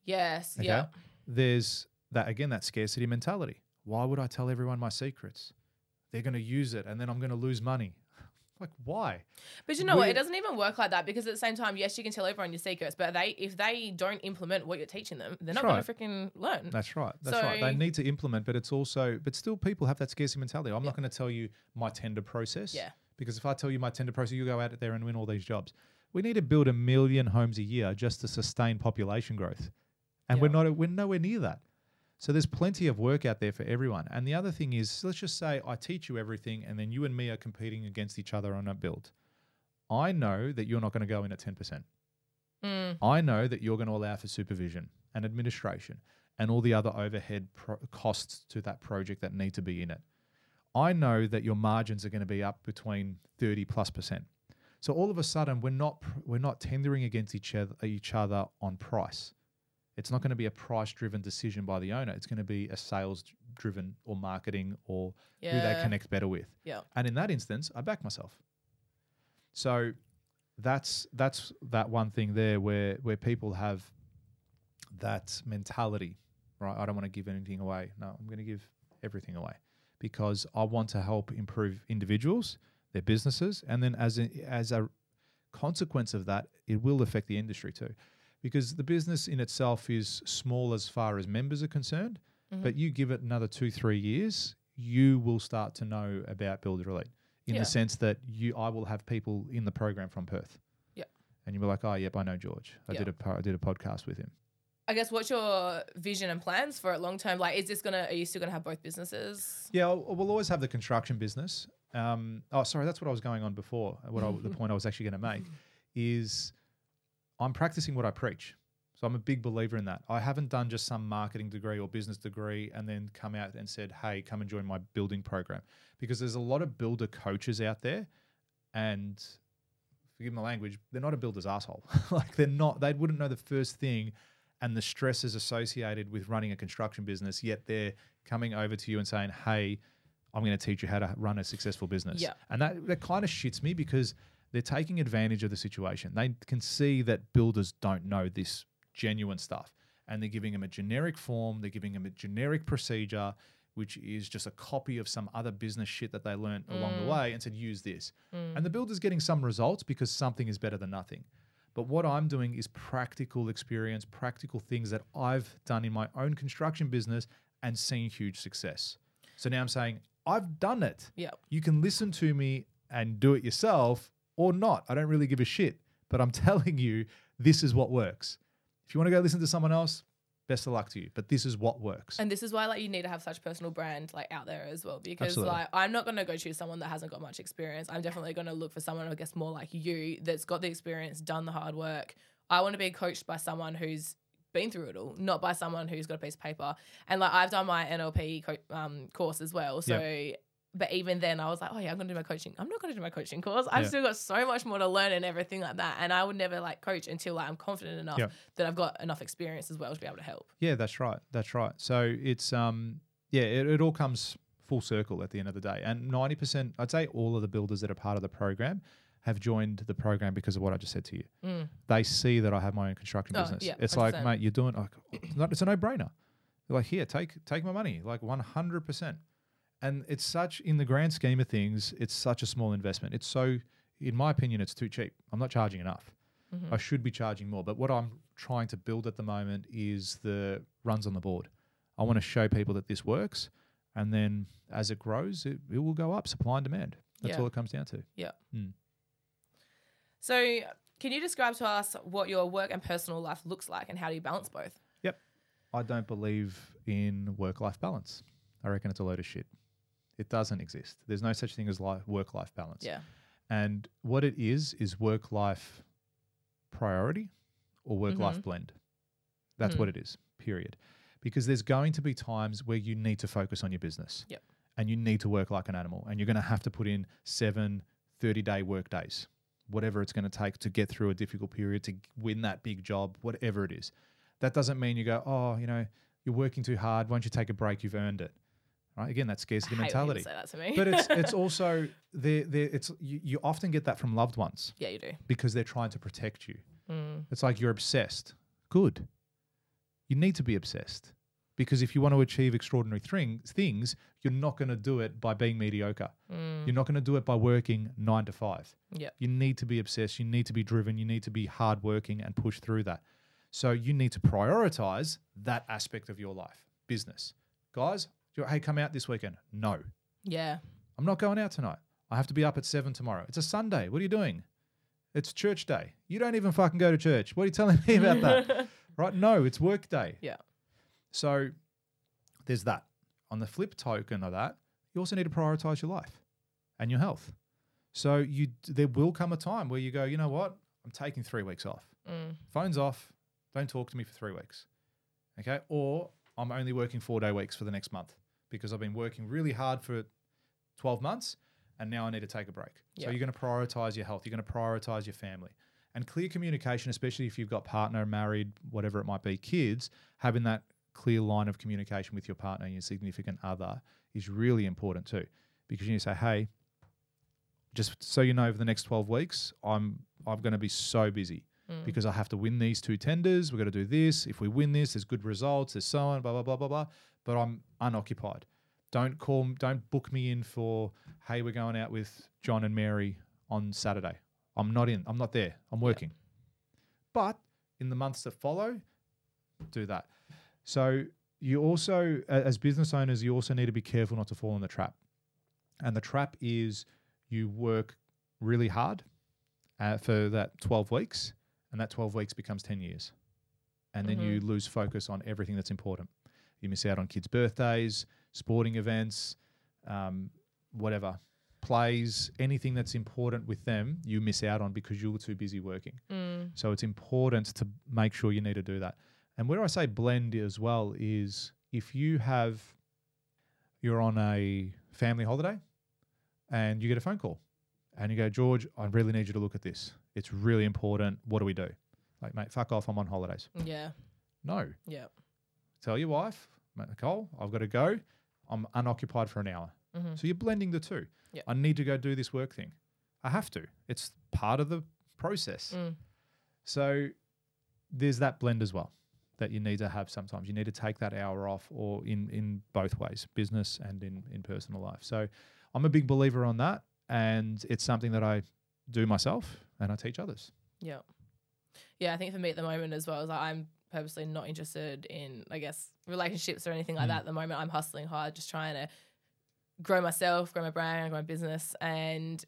Yes. Okay? Yeah. There's that again, that scarcity mentality. Why would I tell everyone my secrets? They're going to use it, and then I'm going to lose money. Like, why? But you know what? It doesn't even work like that because at the same time, yes, you can tell everyone your secrets, but they if they don't implement what you're teaching them, they're not That's going to freaking learn. That's right. That's right. They need to implement, but it's also, but still, people have that scarcity mentality. I'm not going to tell you my tender process. Yeah. Because if I tell you my tender process, you go out there and win all these jobs. We need to build a million homes a year just to sustain population growth, and we're not. We're nowhere near that. So there's plenty of work out there for everyone. And the other thing is, let's just say I teach you everything, and then you and me are competing against each other on a build. I know that you're not going to go in at ten percent. Mm, I know that you're going to allow for supervision and administration and all the other overhead pro- costs to that project that need to be in it. I know that your margins are going to be up between 30 plus percent. So all of a sudden we're not we're not tendering against each other each other on price. It's not going to be a price driven decision by the owner. It's going to be a sales driven or marketing or yeah. who they connect better with. Yeah. And in that instance, I back myself. So that's that's that one thing there where where people have that mentality, right? I don't want to give anything away. No, I'm going to give everything away because I want to help improve individuals, their businesses, and then as a, as a consequence of that, it will affect the industry too. Because the business in itself is small as far as members are concerned, Mhm. but you give it another two, three years, you will start to know about Builder Elite in Yeah. the sense that you, I will have people in the program from Perth. Yep. And you'll be like, oh, yep, I know George. I Yeah. did a po- I did a podcast with him. I guess what's your vision and plans for it long term? Like, is this gonna? Are you still gonna have both businesses? Yeah, we'll always have the construction business. Um, oh, sorry, that's what I was going on before. What I, the [LAUGHS] point I was actually going to make is I'm practicing what I preach. So I'm a big believer in that. I haven't done just some marketing degree or business degree and then come out and said, "Hey, come and join my building program," because there's a lot of builder coaches out there, and forgive my language, they're not a builder's asshole. [LAUGHS] like they're not. They wouldn't know the first thing and the stresses associated with running a construction business. Yet they're coming over to you and saying, "Hey, I'm going to teach you how to run a successful business." Yeah. and that that kind of shits me because they're taking advantage of the situation. They can see that builders don't know this genuine stuff, and they're giving them a generic form. They're giving them a generic procedure. Which is just a copy of some other business shit that they learned along the Mm. way and said, use this. Mm. And the builder's getting some results because something is better than nothing. But what I'm doing is practical experience, practical things that I've done in my own construction business and seen huge success. So now I'm saying, I've done it. Yeah. You can listen to me and do it yourself or not. I don't really give a shit. But I'm [LAUGHS] telling you, this is what works. If you want to go listen to someone else, best of luck to you. But this is what works. And this is why like you need to have such personal brand like out there as well because Absolutely. like I'm not gonna go choose someone that hasn't got much experience. I'm definitely gonna look for someone I guess more like you that's got the experience, done the hard work. I want to be coached by someone who's been through it all, not by someone who's got a piece of paper. And like I've done my NLP co- um, course as well, so. But even then, I was like, "Oh yeah, I'm gonna do my coaching. I'm not gonna do my coaching course. I've Yeah. still got so much more to learn and everything like that. And I would never like coach until like, I'm confident enough Yeah. that I've got enough experience as well to be able to help. Yeah, that's right. That's right. So it's um yeah, it, it all comes full circle at the end of the day. And ninety percent, I'd say all of the builders that are part of the program have joined the program because of what I just said to you. Mm. They see that I have my own construction Oh, business. yeah, it's like, 100%. mate, you're doing like [CLEARS THROAT] it's, a no brainer. Like, here, take take my money, like one hundred percent. And it's such in the grand scheme of things, it's such a small investment. It's so, in my opinion, it's too cheap. I'm not charging enough. Mhm. I should be charging more. But what I'm trying to build at the moment is the runs on the board. I want to show people that this works. And then as it grows, it, it will go up, supply and demand. That's Yeah. all it comes down to. Yeah. So, can you describe to us what your work and personal life looks like and how do you balance both? Yep. I don't believe in work life balance. I reckon it's a load of shit. It doesn't exist. There's no such thing as life, work life balance. Yeah. And what it is, is work life priority or work life Mhm. blend. That's Hmm. what it is, period. Because there's going to be times where you need to focus on your business. Yep. And you need to work like an animal. And you're going to have to put in seven 30 day work days, whatever it's going to take to get through a difficult period, to win that big job, whatever it is. That doesn't mean you go, oh, you know, you're working too hard. Once you take a break, you've earned it. Right? Again, that scarcity I hate when people mentality. say that to me. but it's it's [LAUGHS] also there. There, it's you, you often get that from loved ones yeah, you do. because they're trying to protect you. Mm. It's like you're obsessed. Good. You need to be obsessed because if you want to achieve extraordinary thing, things, you're not going to do it by being mediocre. Mm. You're not going to do it by working nine to five. Yep. You need to be obsessed. You need to be driven. You need to be hardworking and push through that. So you need to prioritize that aspect of your life. Business. Guys, you- hey, come out this weekend. No. Yeah. I'm not going out tonight. I have to be up at seven tomorrow. It's a Sunday. What are you doing? It's church day. You don't even fucking go to church. What are you telling me about that? [LAUGHS] right? No, it's work day. Yeah. So there's that. On the flip token of that, you also need to prioritize your life and your health. So you there will come a time where you go, you know what? I'm taking three weeks off. Mm. Phone's off. Don't talk to me for three weeks. Okay. Or I'm only working four day weeks for the next month because I've been working really hard for 12 months and now I need to take a break. So you're going to prioritize your health. You're going to prioritize your family. And clear communication, especially if you've got partner, married, whatever it might be, kids, having that clear line of communication with your partner and your significant other is really important too. Because you need to say, hey, just so you know, over the next 12 weeks, I'm I'm going to be so busy Mm. because I have to win these two tenders. We're going to do this. If we win this, there's good results. There's so on, blah blah blah blah blah. But I'm unoccupied. Don't call. Don't book me in for. Hey, we're going out with John and Mary on Saturday. I'm not in. I'm not there. I'm working. But in the months that follow, do that. So you also, as business owners, you also need to be careful not to fall in the trap. And the trap is you work really hard uh, for that 12 weeks, and that 12 weeks becomes 10 years. And then you lose focus on everything that's important. You miss out on kids' birthdays, sporting events, um, whatever, plays, anything that's important with them, you miss out on because you were too busy working. Mm. So it's important to make sure you need to do that. And where I say blend as well is if you have, you're on a family holiday and you get a phone call and you go, George, I really need you to look at this. It's really important. What do we do? Like, mate, fuck off. I'm on holidays. Yeah. No. Yeah. Tell your wife, Nicole, I've got to go. I'm unoccupied for an hour. hmm So you're blending the two. Yeah. I need to go do this work thing. I have to. It's part of the process. Mm. So there's that blend as well that you need to have sometimes. You need to take that hour off or in in both ways, business and in in personal life. So I'm a big believer on that and it's something that I do myself and I teach others. Yeah. Yeah, I think for me at the moment as well is like I'm purposely not interested in, I guess, relationships or anything like Mm. that at the moment. I'm hustling hard, just trying to grow myself, grow my brand, grow my business. And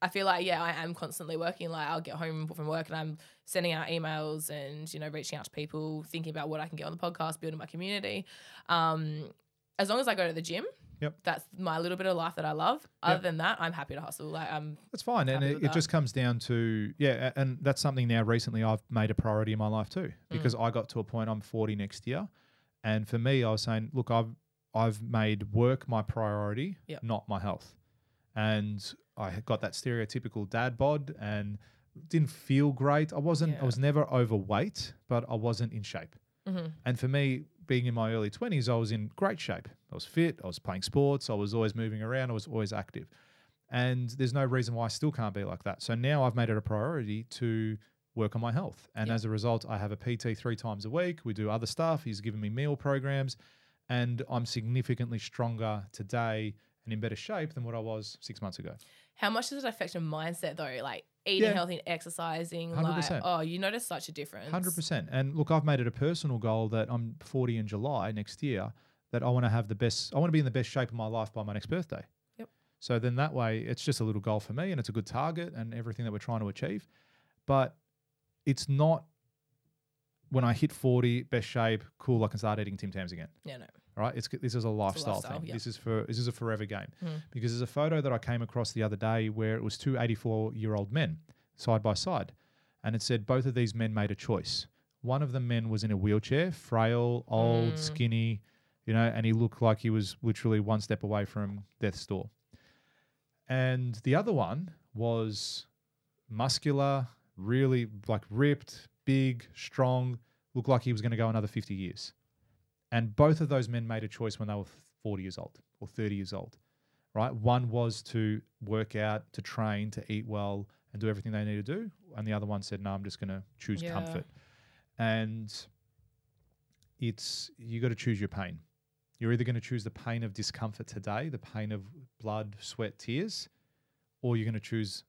I feel like, yeah, I am constantly working. Like I'll get home from work and I'm sending out emails and, you know, reaching out to people, thinking about what I can get on the podcast, building my community. Um, as long as I go to the gym, Yep. that's my little bit of life that I love. Other Yep. than that, I'm happy to hustle. Like I'm That's fine. And it, it just comes down to, yeah, and that's something now recently I've made a priority in my life too, Mm. because I got to a point I'm 40 next year. And for me, I was saying, look, I've, I've made work my priority, Yep. not my health. And I got that stereotypical dad bod and didn't feel great. I wasn't, Yeah. I was never overweight, but I wasn't in shape. mhm. And for me, being in my early 20s, I was in great shape. I was fit, I was playing sports, I was always moving around, I was always active. And there's no reason why I still can't be like that. So now I've made it a priority to work on my health. And Yeah. as a result, I have a PT three times a week. We do other stuff. He's given me meal programs. And I'm significantly stronger today and in better shape than what I was six months ago. How much does it affect your mindset though? Like eating Yeah. healthy and exercising. 100%. Like, oh, you notice such a difference. Hundred percent. And look, I've made it a personal goal that I'm 40 in July next year. That I want to have the best. I want to be in the best shape of my life by my next birthday. Yep. So then that way, it's just a little goal for me, and it's a good target and everything that we're trying to achieve. But it's not when I hit 40, best shape, cool. I can start eating Tim Tams again. Yeah, no. Right, it's this is a lifestyle, lifestyle, thing. yeah. This is for this is a forever game Mm. because there's a photo that I came across the other day where it was two 84 year old men side by side, and it said both of these men made a choice. One of the men was in a wheelchair, frail, old, Mm. skinny, you know, and he looked like he was literally one step away from death's door. And the other one was muscular, really like ripped, big, strong, looked like he was going to go another 50 years. And both of those men made a choice when they were 40 years old or 30 years old, right? One was to work out, to train, to eat well, and do everything they need to do. And the other one said, no, I'm just going to choose Yeah. comfort. And it's, you got to choose your pain. You're either going to choose the pain of discomfort today, the pain of blood, sweat, tears, or you're going to choose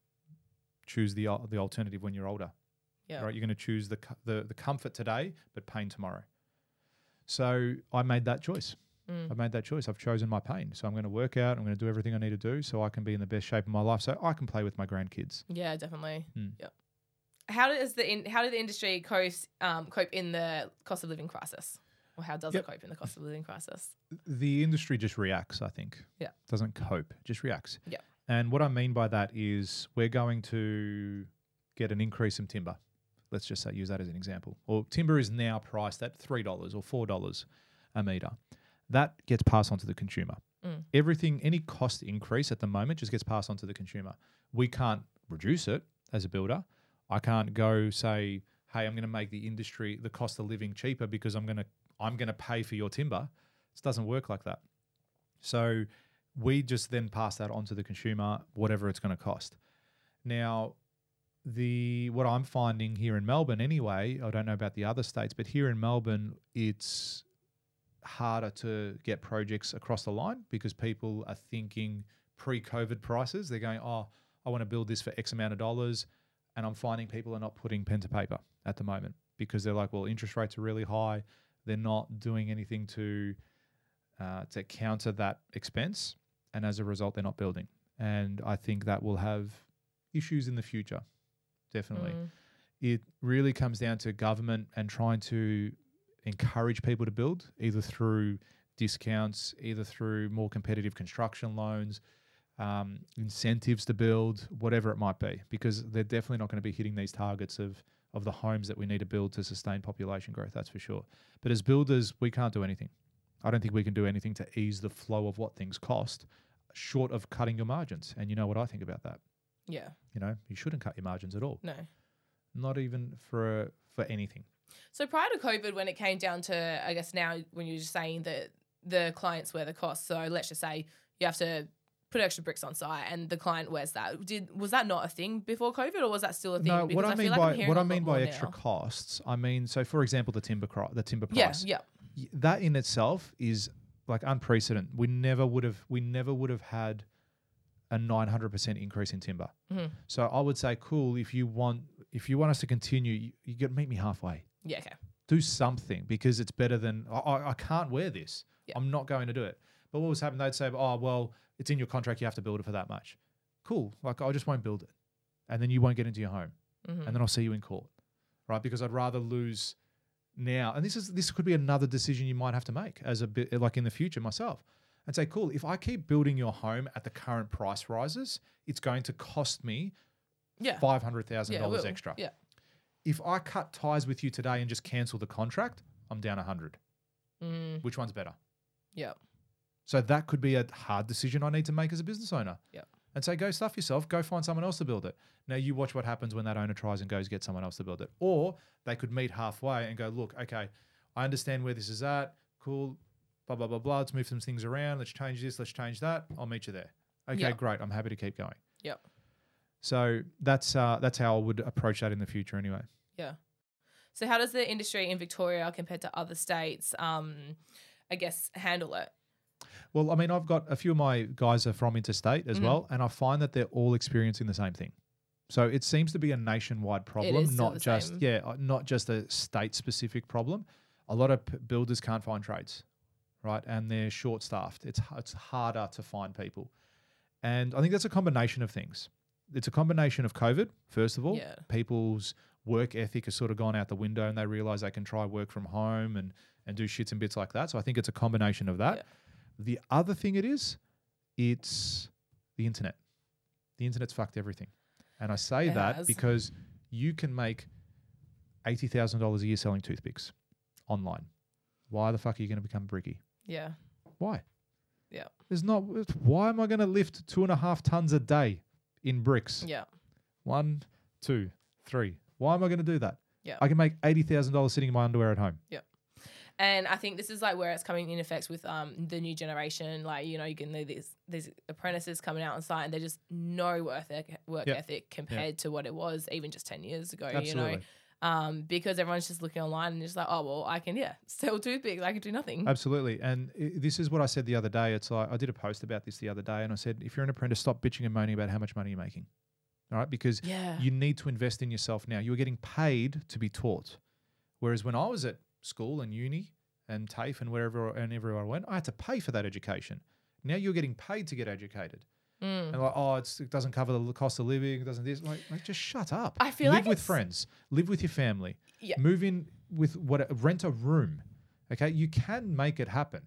choose the the alternative when you're older Yeah. right? You're going to choose the, the the comfort today, but pain tomorrow. So I made that choice. Mm. I made that choice. I've chosen my pain. So I'm going to work out. I'm going to do everything I need to do so I can be in the best shape of my life, so I can play with my grandkids. Yeah, definitely. Mm. Yep. How does the in, how did the industry cope um, cope in the cost of living crisis, or how does Yep. it cope in the cost of living crisis? The industry just reacts. I think. Yeah. Doesn't cope. Just reacts. Yeah. And what I mean by that is we're going to get an increase in timber. Let's just say use that as an example. Or timber is now priced at three dollars or four dollars a meter. That gets passed on to the consumer. Mm. Everything, any cost increase at the moment just gets passed on to the consumer. We can't reduce it as a builder. I can't go say, "Hey, I'm going to make the industry the cost of living cheaper because I'm going to I'm going to pay for your timber." It doesn't work like that. So we just then pass that on to the consumer, whatever it's going to cost. Now, the what I'm finding here in Melbourne, anyway, I don't know about the other states, but here in Melbourne, it's harder to get projects across the line because people are thinking pre-COVID prices. They're going, "Oh, I want to build this for X amount of dollars," and I'm finding people are not putting pen to paper at the moment because they're like, "Well, interest rates are really high. They're not doing anything to uh, to counter that expense, and as a result, they're not building." And I think that will have issues in the future, definitely Mm. it really comes down to government and trying to encourage people to build either through discounts, either through more competitive construction loans, um, incentives to build, whatever it might be, because they're definitely not going to be hitting these targets of of the homes that we need to build to sustain population growth. That's for sure. But as builders, we can't do anything. I don't think we can do anything to ease the flow of what things cost, short of cutting your margins. And you know what I think about that. Yeah. You know, you shouldn't cut your margins at all No. not even for for anything. So prior to COVID, when it came down to, I guess now when you're just saying that the clients wear the cost. So let's just say you have to put extra bricks on site, and the client wears that. Did was that not a thing before COVID, or was that still a thing? No, what I feel mean like by what I mean by extra now. costs, I mean so for example the timber cro- the timber Yeah, price. yeah, y- That in itself is like unprecedented. We never would have we never would have had a 900% increase in timber. Mhm. So I would say cool if you want if you want us to continue you, you got to meet me halfway. yeah. Okay. do something because it's better than I, I, I can't wear this. Yeah. I'm not going to do it. But what was happening? They'd say, "Oh, well, it's in your contract. You have to build it for that much." Cool. Like I just won't build it, and then you won't get into your home, Mhm. and then I'll see you in court, right? Because I'd rather lose now. And this is this could be another decision you might have to make as a bit like in the future myself, and say, "Cool. If I keep building your home at the current price rises, it's going to cost me Yeah. five hundred thousand Yeah. it dollars will. extra." Yeah. If I cut ties with you today and just cancel the contract, I'm down a hundred. Mm, Which one's better? yeah. So that could be a hard decision I need to make as a business owner. Yep. And say, go stuff yourself, go find someone else to build it. Now you watch what happens when that owner tries and goes get someone else to build it. Or they could meet halfway and go, look, okay, I understand where this is at. Cool. Blah, blah, blah, blah. Let's move some things around. Let's change this. Let's change that. I'll meet you there. Okay, Yep. great. I'm happy to keep going. Yep. So that's uh, that's how I would approach that in the future anyway. Yeah. So how does the industry in Victoria compared to other states, um, I guess, handle it? Well, I mean, I've got a few of my guys are from interstate as Mhm. well, and I find that they're all experiencing the same thing. So it seems to be a nationwide problem, is still not the just same. yeah, uh, not just a state specific problem. A lot of p- builders can't find trades, right? And they're short staffed. It's it's harder to find people, and I think that's a combination of things. It's a combination of COVID, first of all. Yeah. People's work ethic has sort of gone out the window, and they realize they can try work from home and and do shits and bits like that. So I think it's a combination of that. Yeah. The other thing it is, it's the internet. The internet's fucked everything. And I say It that has. because you can make $80,000 a year selling toothpicks online. Why the fuck are you going to become bricky? Yeah. Why? Yeah. There's not, why am I going to lift two and a half tons a day in bricks? Yeah. One, two, three. Why am I going to do that? Yeah. I can make $80,000 sitting in my underwear at home. Yeah. And I think this is like where it's coming in effects with um the new generation. Like you know, you can these these apprentices coming out on site, and they're just no work ethic, work Yep. ethic compared to what it was even just ten years ago. Absolutely. You know, um because everyone's just looking online and just like, oh well, I can yeah [LAUGHS] sell toothpicks, I can do nothing. Absolutely. And this is what I said the other day. It's like I did a post about this the other day and I said, if you're an apprentice, stop bitching and moaning about how much money you're making. All right. Because yeah, you need to invest in yourself now. You're getting paid to be taught. Whereas when I was at school and uni and TAFE and wherever and everywhere I went, I had to pay for that education. Now you're getting paid to get educated. Mm. And like, oh, it's, it doesn't cover the cost of living. It doesn't this. Like, like, just shut up. I feel like live like with friends. Live with your family. Yeah. Move in with what? Rent a room. Okay, you can make it happen,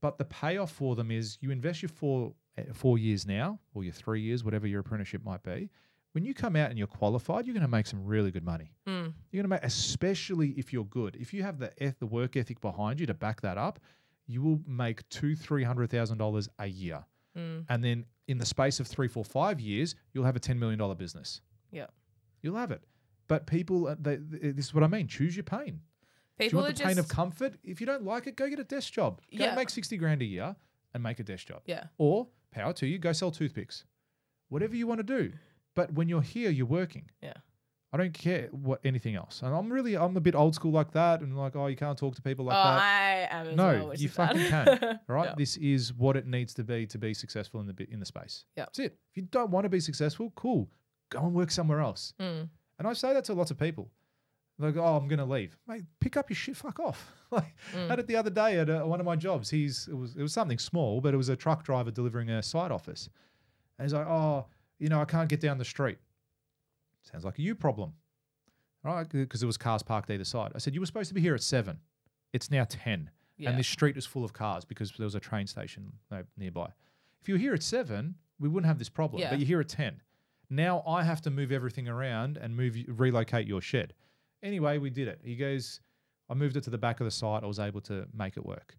but the payoff for them is you invest your four eh, four years now or your three years, whatever your apprenticeship might be. When you come out and you're qualified, you're going to make some really good money. Mm. You're going to make, especially if you're good. If you have the eth- the work ethic behind you to back that up, you will make two, three hundred thousand dollars a year, Mm. and then in the space of three, four, five years, you'll have a ten million dollar business. Yeah. you'll have it. But people, uh, they, they- this is what I mean. Choose your pain. Do you People want are the pain of comfort? If you don't like it, go get a desk job. Go Yeah. make sixty grand a year and make a desk job. yeah, Or power to you, go sell toothpicks. Whatever you want to do. But when you're here, you're working. yeah, I don't care what anything else. And I'm really, I'm a bit old school like that, and like, oh, you can't talk to people like oh, that. I am as No, well, you fucking can, All [LAUGHS] right, Yeah. this is what it needs to be to be successful in the in the space. Yeah. that's it. If you don't want to be successful, cool, go and work somewhere else. Mm. And I say that to lots of people. Like, oh, I'm going to leave. Mate, pick up your shit. Fuck off. [LAUGHS] like, Mm. had it the other day at uh, one of my jobs. He's it was it was something small, but it was a truck driver delivering a site office. And he's like, oh, you know, I can't get down the street. Sounds like a you problem, right? Because there was cars parked either side. I said you were supposed to be here at seven. It's now ten, Yeah. and this street is full of cars because there was a train station uh, nearby. If you were here at seven, we wouldn't have this problem. Yeah. But you're here at ten. Now I have to move everything around and move relocate your shed. Anyway, we did it. He goes, I moved it to the back of the site. I was able to make it work.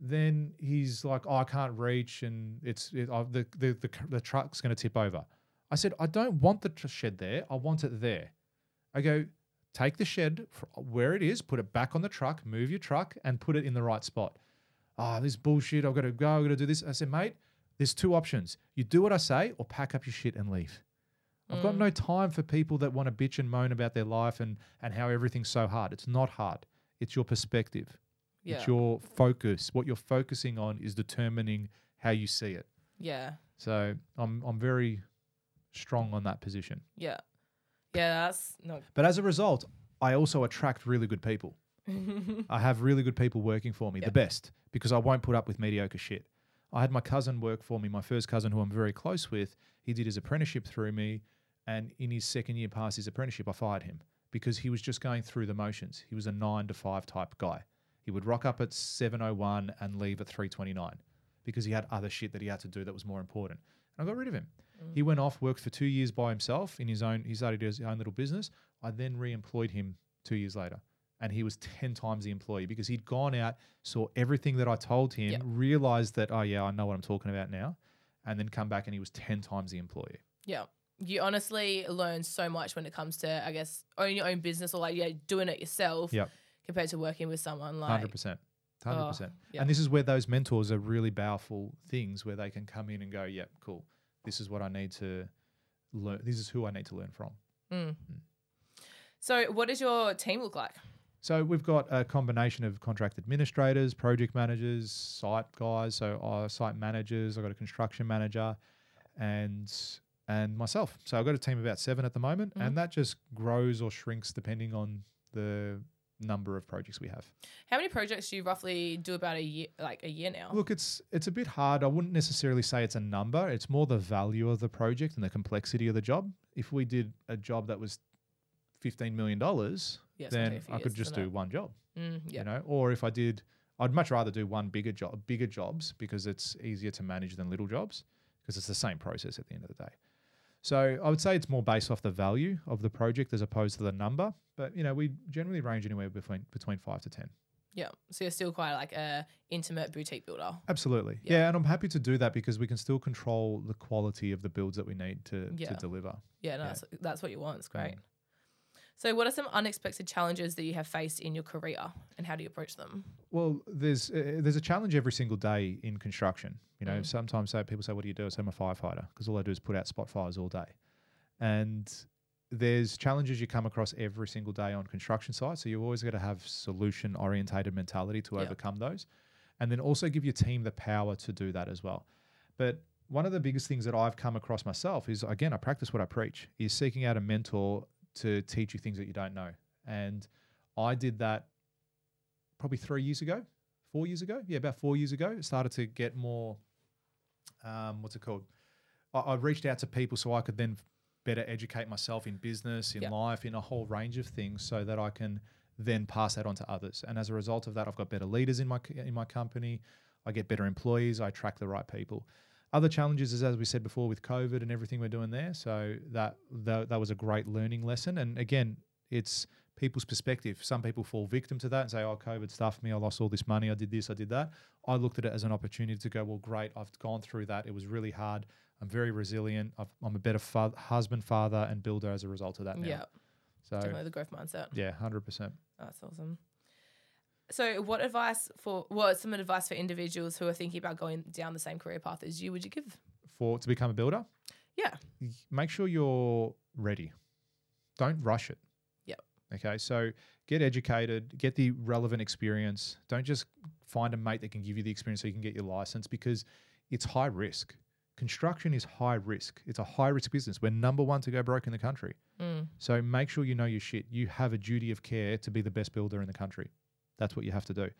Then he's like, oh, I can't reach, and it's it, I, the, the the the truck's going to tip over. I said, I don't want the tr- shed there. I want it there. I go, take the shed where it is, put it back on the truck, move your truck, and put it in the right spot. Ah, this bullshit. I've got to go. I've got to do this. I said, mate, there's two options. You do what I say, or pack up your shit and leave. I've got Mm. no time for people that want to bitch and moan about their life and and how everything's so hard. It's not hard. It's your perspective. yeah, It's your focus. What you're focusing on is determining how you see it. yeah, So I'm I'm very strong on that position. yeah, yeah. That's no. But as a result, I also attract really good people. [LAUGHS] I have really good people working for me, the best, because I won't put up with mediocre shit. I had my cousin work for me, my first cousin who I'm very close with. He did his apprenticeship through me, and in his second year past his apprenticeship, I fired him because he was just going through the motions. He was a nine to five type guy. He would rock up at 7:01 and leave at 3:29 because he had other shit that he had to do that was more important. And I got rid of him. He went off, worked for two years by himself in his own. He started his own little business. I then re-employed him two years later, and he was ten times the employee because he'd gone out, saw everything that I told him, Yep. realized that oh yeah, I know what I'm talking about now, and then come back and he was ten times the employee. Yeah. You honestly learn so much when it comes to, I guess, owning your own business or like yeah, doing it yourself. Yep. Compared to working with someone like. Hundred percent. hundred oh, percent. yeah. And this is where those mentors are really powerful things where they can come in and go, yep, cool. This is what I need to learn. This is who I need to learn from. Mm. So, what does your team look like? So we've got a combination of contract administrators, project managers, site guys, so uh, site managers. I've got a construction manager, and and myself. So I've got a team of about seven at the moment, Mhm. and that just grows or shrinks depending on the number of projects we have. How many projects do you roughly do about a year, like a year now? Look, it's it's a bit hard. I wouldn't necessarily say it's a number. It's more the value of the project and the complexity of the job. If we did a job that was fifteen million dollars, Yeah, then take a few I could just do it? one job. Mm, yeah. you know or if i did i'd much rather do one bigger job bigger jobs because it's easier to manage than little jobs because it's the same process at the end of the day so i would say it's more based off the value of the project as opposed to the number but you know we generally range anywhere between between 5 to 10 Yeah. So you're still quite like a intimate boutique builder. absolutely Yeah. yeah. and i'm happy to do that because we can still control the quality of the builds that we need to, Yeah. to deliver Yeah, no, Yeah. That's, that's what you want. It's great. Mm. So, what are some unexpected challenges that you have faced in your career, and how do you approach them? Well, there's uh, there's a challenge every single day in construction. You know, Mm. sometimes say, people say, "What do you do?" I say, "I'm a firefighter," because all I do is put out spot fires all day. And there's challenges you come across every single day on construction sites. So you've always got to have solution orientated mentality to Yeah. overcome those, and then also give your team the power to do that as well. But one of the biggest things that I've come across myself is again, I practice what I preach. Is seeking out a mentor to teach you things that you don't know, and I did that probably three years ago, four years ago. Yeah, about four years ago, started to get more. Um, what's it called? I, I reached out to people so I could then better educate myself in business, in Yeah. life, in a whole range of things, so that I can then pass that on to others. And as a result of that, I've got better leaders in my in my company. I get better employees. I attract the right people. Other challenges is as we said before with COVID and everything we're doing there. So that that, that was a great learning lesson. And again, it's people's perspective. Some people fall victim to that and say, "Oh, COVID stuffed me. I lost all this money. I did this. I did that." I looked at it as an opportunity to go, "Well, great. I've gone through that. It was really hard. I'm very resilient. I've, I'm a better fa- husband, father, and builder as a result of that now." Yeah, So definitely the growth mindset. yeah, hundred percent. That's awesome. So, what advice for what some advice for individuals who are thinking about going down the same career path as you would you give? For to become a builder, Yeah, make sure you're ready. Don't rush it. Yep. Okay. So get educated, get the relevant experience. Don't just find a mate that can give you the experience so you can get your license because it's high risk. Construction is high risk. It's a high risk business. We're number one to go broke in the country. Mm. So make sure you know your shit. You have a duty of care to be the best builder in the country. That's what you have to do.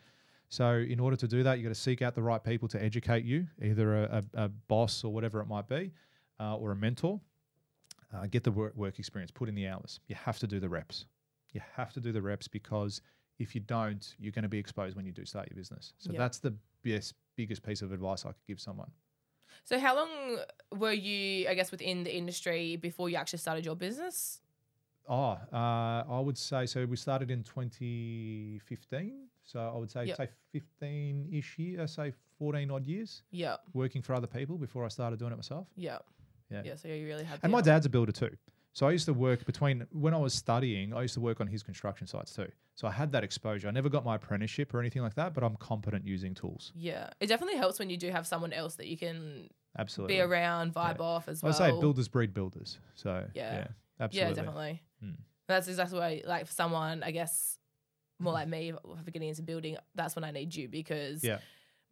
So in order to do that, you got to seek out the right people to educate you, either a, a, a boss or whatever it might be, uh, or a mentor. Uh, get the work, work experience, put in the hours. You have to do the reps. You have to do the reps because if you don't, you're going to be exposed when you do start your business. So Yeah. that's the best, biggest piece of advice I could give someone. So, how long were you, I guess, within the industry before you actually started your business? Oh, uh, I would say so. We started in 2015, so I would say Yep. say 15 ish year, say 14 odd years Yeah, working for other people before I started doing it myself. yeah, Yeah. yeah. So you really had. And my the- dad's a builder too. So I used to work between when I was studying, I used to work on his construction sites too. So I had that exposure. I never got my apprenticeship or anything like that, but I'm competent using tools. Yeah, it definitely helps when you do have someone else that you can Absolutely. be around, vibe Yeah. off as well. I say builders breed builders. So Yeah. yeah, absolutely. Yeah, definitely. Hmm. That's exactly why, like, for someone, I guess, more like me, [LAUGHS] for getting into building, that's when I need you because Yeah.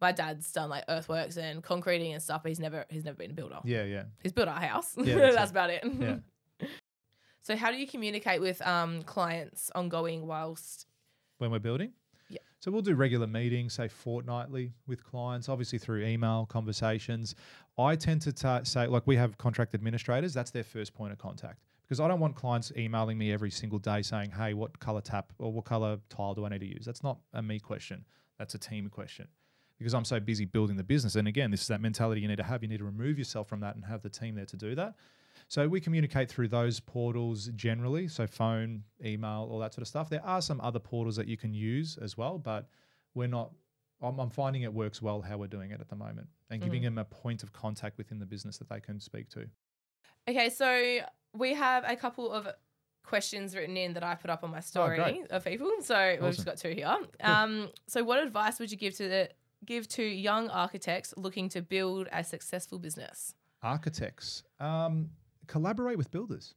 my dad's done like earthworks and concreting and stuff, but he's never he's never been a builder. Yeah, yeah. He's built our house. Yeah, [LAUGHS] that's, that's about it. Yeah. [LAUGHS] so, how do you communicate with um, clients ongoing whilst? when we're building. Yeah. So we'll do regular meetings, say fortnightly with clients, obviously through email conversations. I tend to ta say, like, we have contract administrators, that's their first point of contact because I don't want clients emailing me every single day saying, hey, what color tap or what color tile do I need to use? That's not a me question, that's a team question because I'm so busy building the business. And again, this is that mentality you need to have. You need to remove yourself from that and have the team there to do that. So we communicate through those portals generally, so phone, email, all that sort of stuff. There are some other portals that you can use as well, but we're not. I'm, I'm finding it works well how we're doing it at the moment, and giving mm. them a point of contact within the business that they can speak to. Okay, so we have a couple of questions written in that I put up on my story Oh, of people. So we've just got two here. Um, so what advice would you give to the, give to young architects looking to build a successful business? Architects, um, collaborate with builders.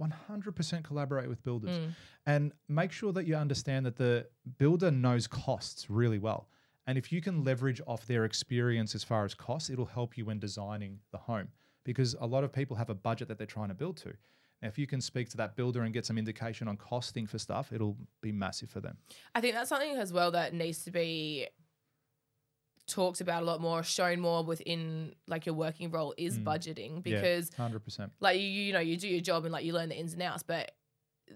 100% collaborate with builders Mm. and make sure that you understand that the builder knows costs really well. And if you can leverage off their experience as far as costs, it'll help you when designing the home because a lot of people have a budget that they're trying to build to. Now, if you can speak to that builder and get some indication on costing for stuff, it'll be massive for them. I think that's something as well that needs to be talked about a lot more, shown more within like your working role is Mm. budgeting because yeah, 100%. like you you know you do your job and like you learn the ins and outs, but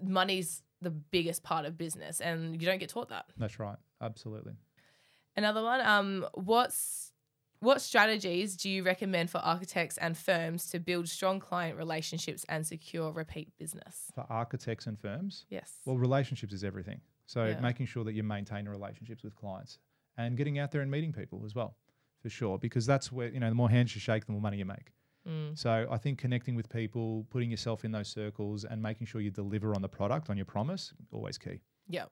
money's the biggest part of business and you don't get taught that. That's right. Absolutely. Another one, um, what's what strategies do you recommend for architects and firms to build strong client relationships and secure repeat business? For architects and firms, Yes. Well, relationships is everything. So Yeah. making sure that you maintain relationships with clients and getting out there and meeting people as well, for sure, because that's where you know the more hands you shake, the more money you make. Mm. So I think connecting with people, putting yourself in those circles, and making sure you deliver on the product, on your promise, always key. Yeah.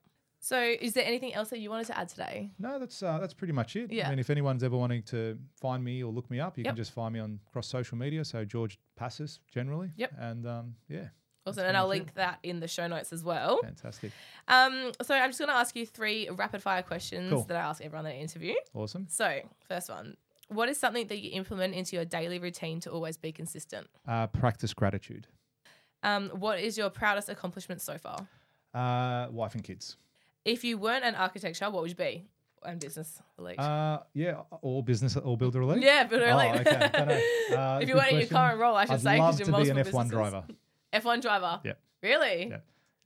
So, is there anything else that you wanted to add today? No, that's uh, that's pretty much it. Yeah. I mean, if anyone's ever wanting to find me or look me up, you Yep. can just find me on cross social media. So George Passas generally. Yep. And um, yeah, Awesome. And I'll link that in the show notes as well. fantastic, Um, so, I'm just going to ask you three rapid fire questions Cool. that I ask everyone that I interview. awesome. So, first one What is something that you implement into your daily routine to always be consistent? Uh, practice gratitude. Um, what is your proudest accomplishment so far? Uh, wife and kids. If you weren't an architecture, what would you be? And business elite. Uh, yeah, all business, all builder elite. yeah, but Oh, elite. okay. [LAUGHS] Uh, if you weren't in your current role, I should I'd say, love because to you're be an multiple F1 businesses. driver. [LAUGHS] F1 driver. Yep. Really? Yeah.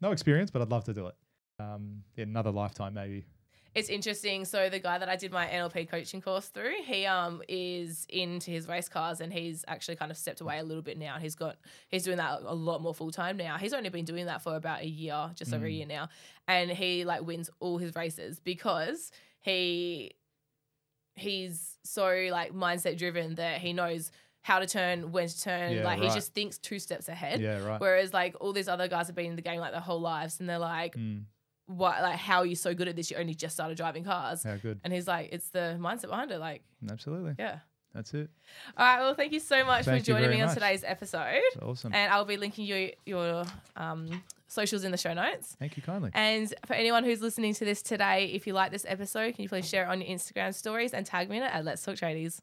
No experience, but I'd love to do it. Um, in another lifetime, maybe. It's interesting. So the guy that I did my NLP coaching course through, he um is into his race cars and he's actually kind of stepped away a little bit now. He's got he's doing that a lot more full time now. He's only been doing that for about a year, just over a Mm. year now, and he like wins all his races because he he's so like mindset driven that he knows how to turn, when to turn. Yeah, like he just thinks two steps ahead. Yeah, right. Whereas like all these other guys have been in the game like their whole lives and they're like, Mm, what like how are you so good at this? You only just started driving cars. How good. And he's like, it's the mindset behind it. Like Absolutely. Yeah. That's it. All right. Well, thank you so much thank for joining me much. on today's episode. That's awesome. And I'll be linking you your um, socials in the show notes. Thank you kindly. And for anyone who's listening to this today, if you like this episode, can you please share it on your Instagram stories and tag me in it at Let's Talk Tradies.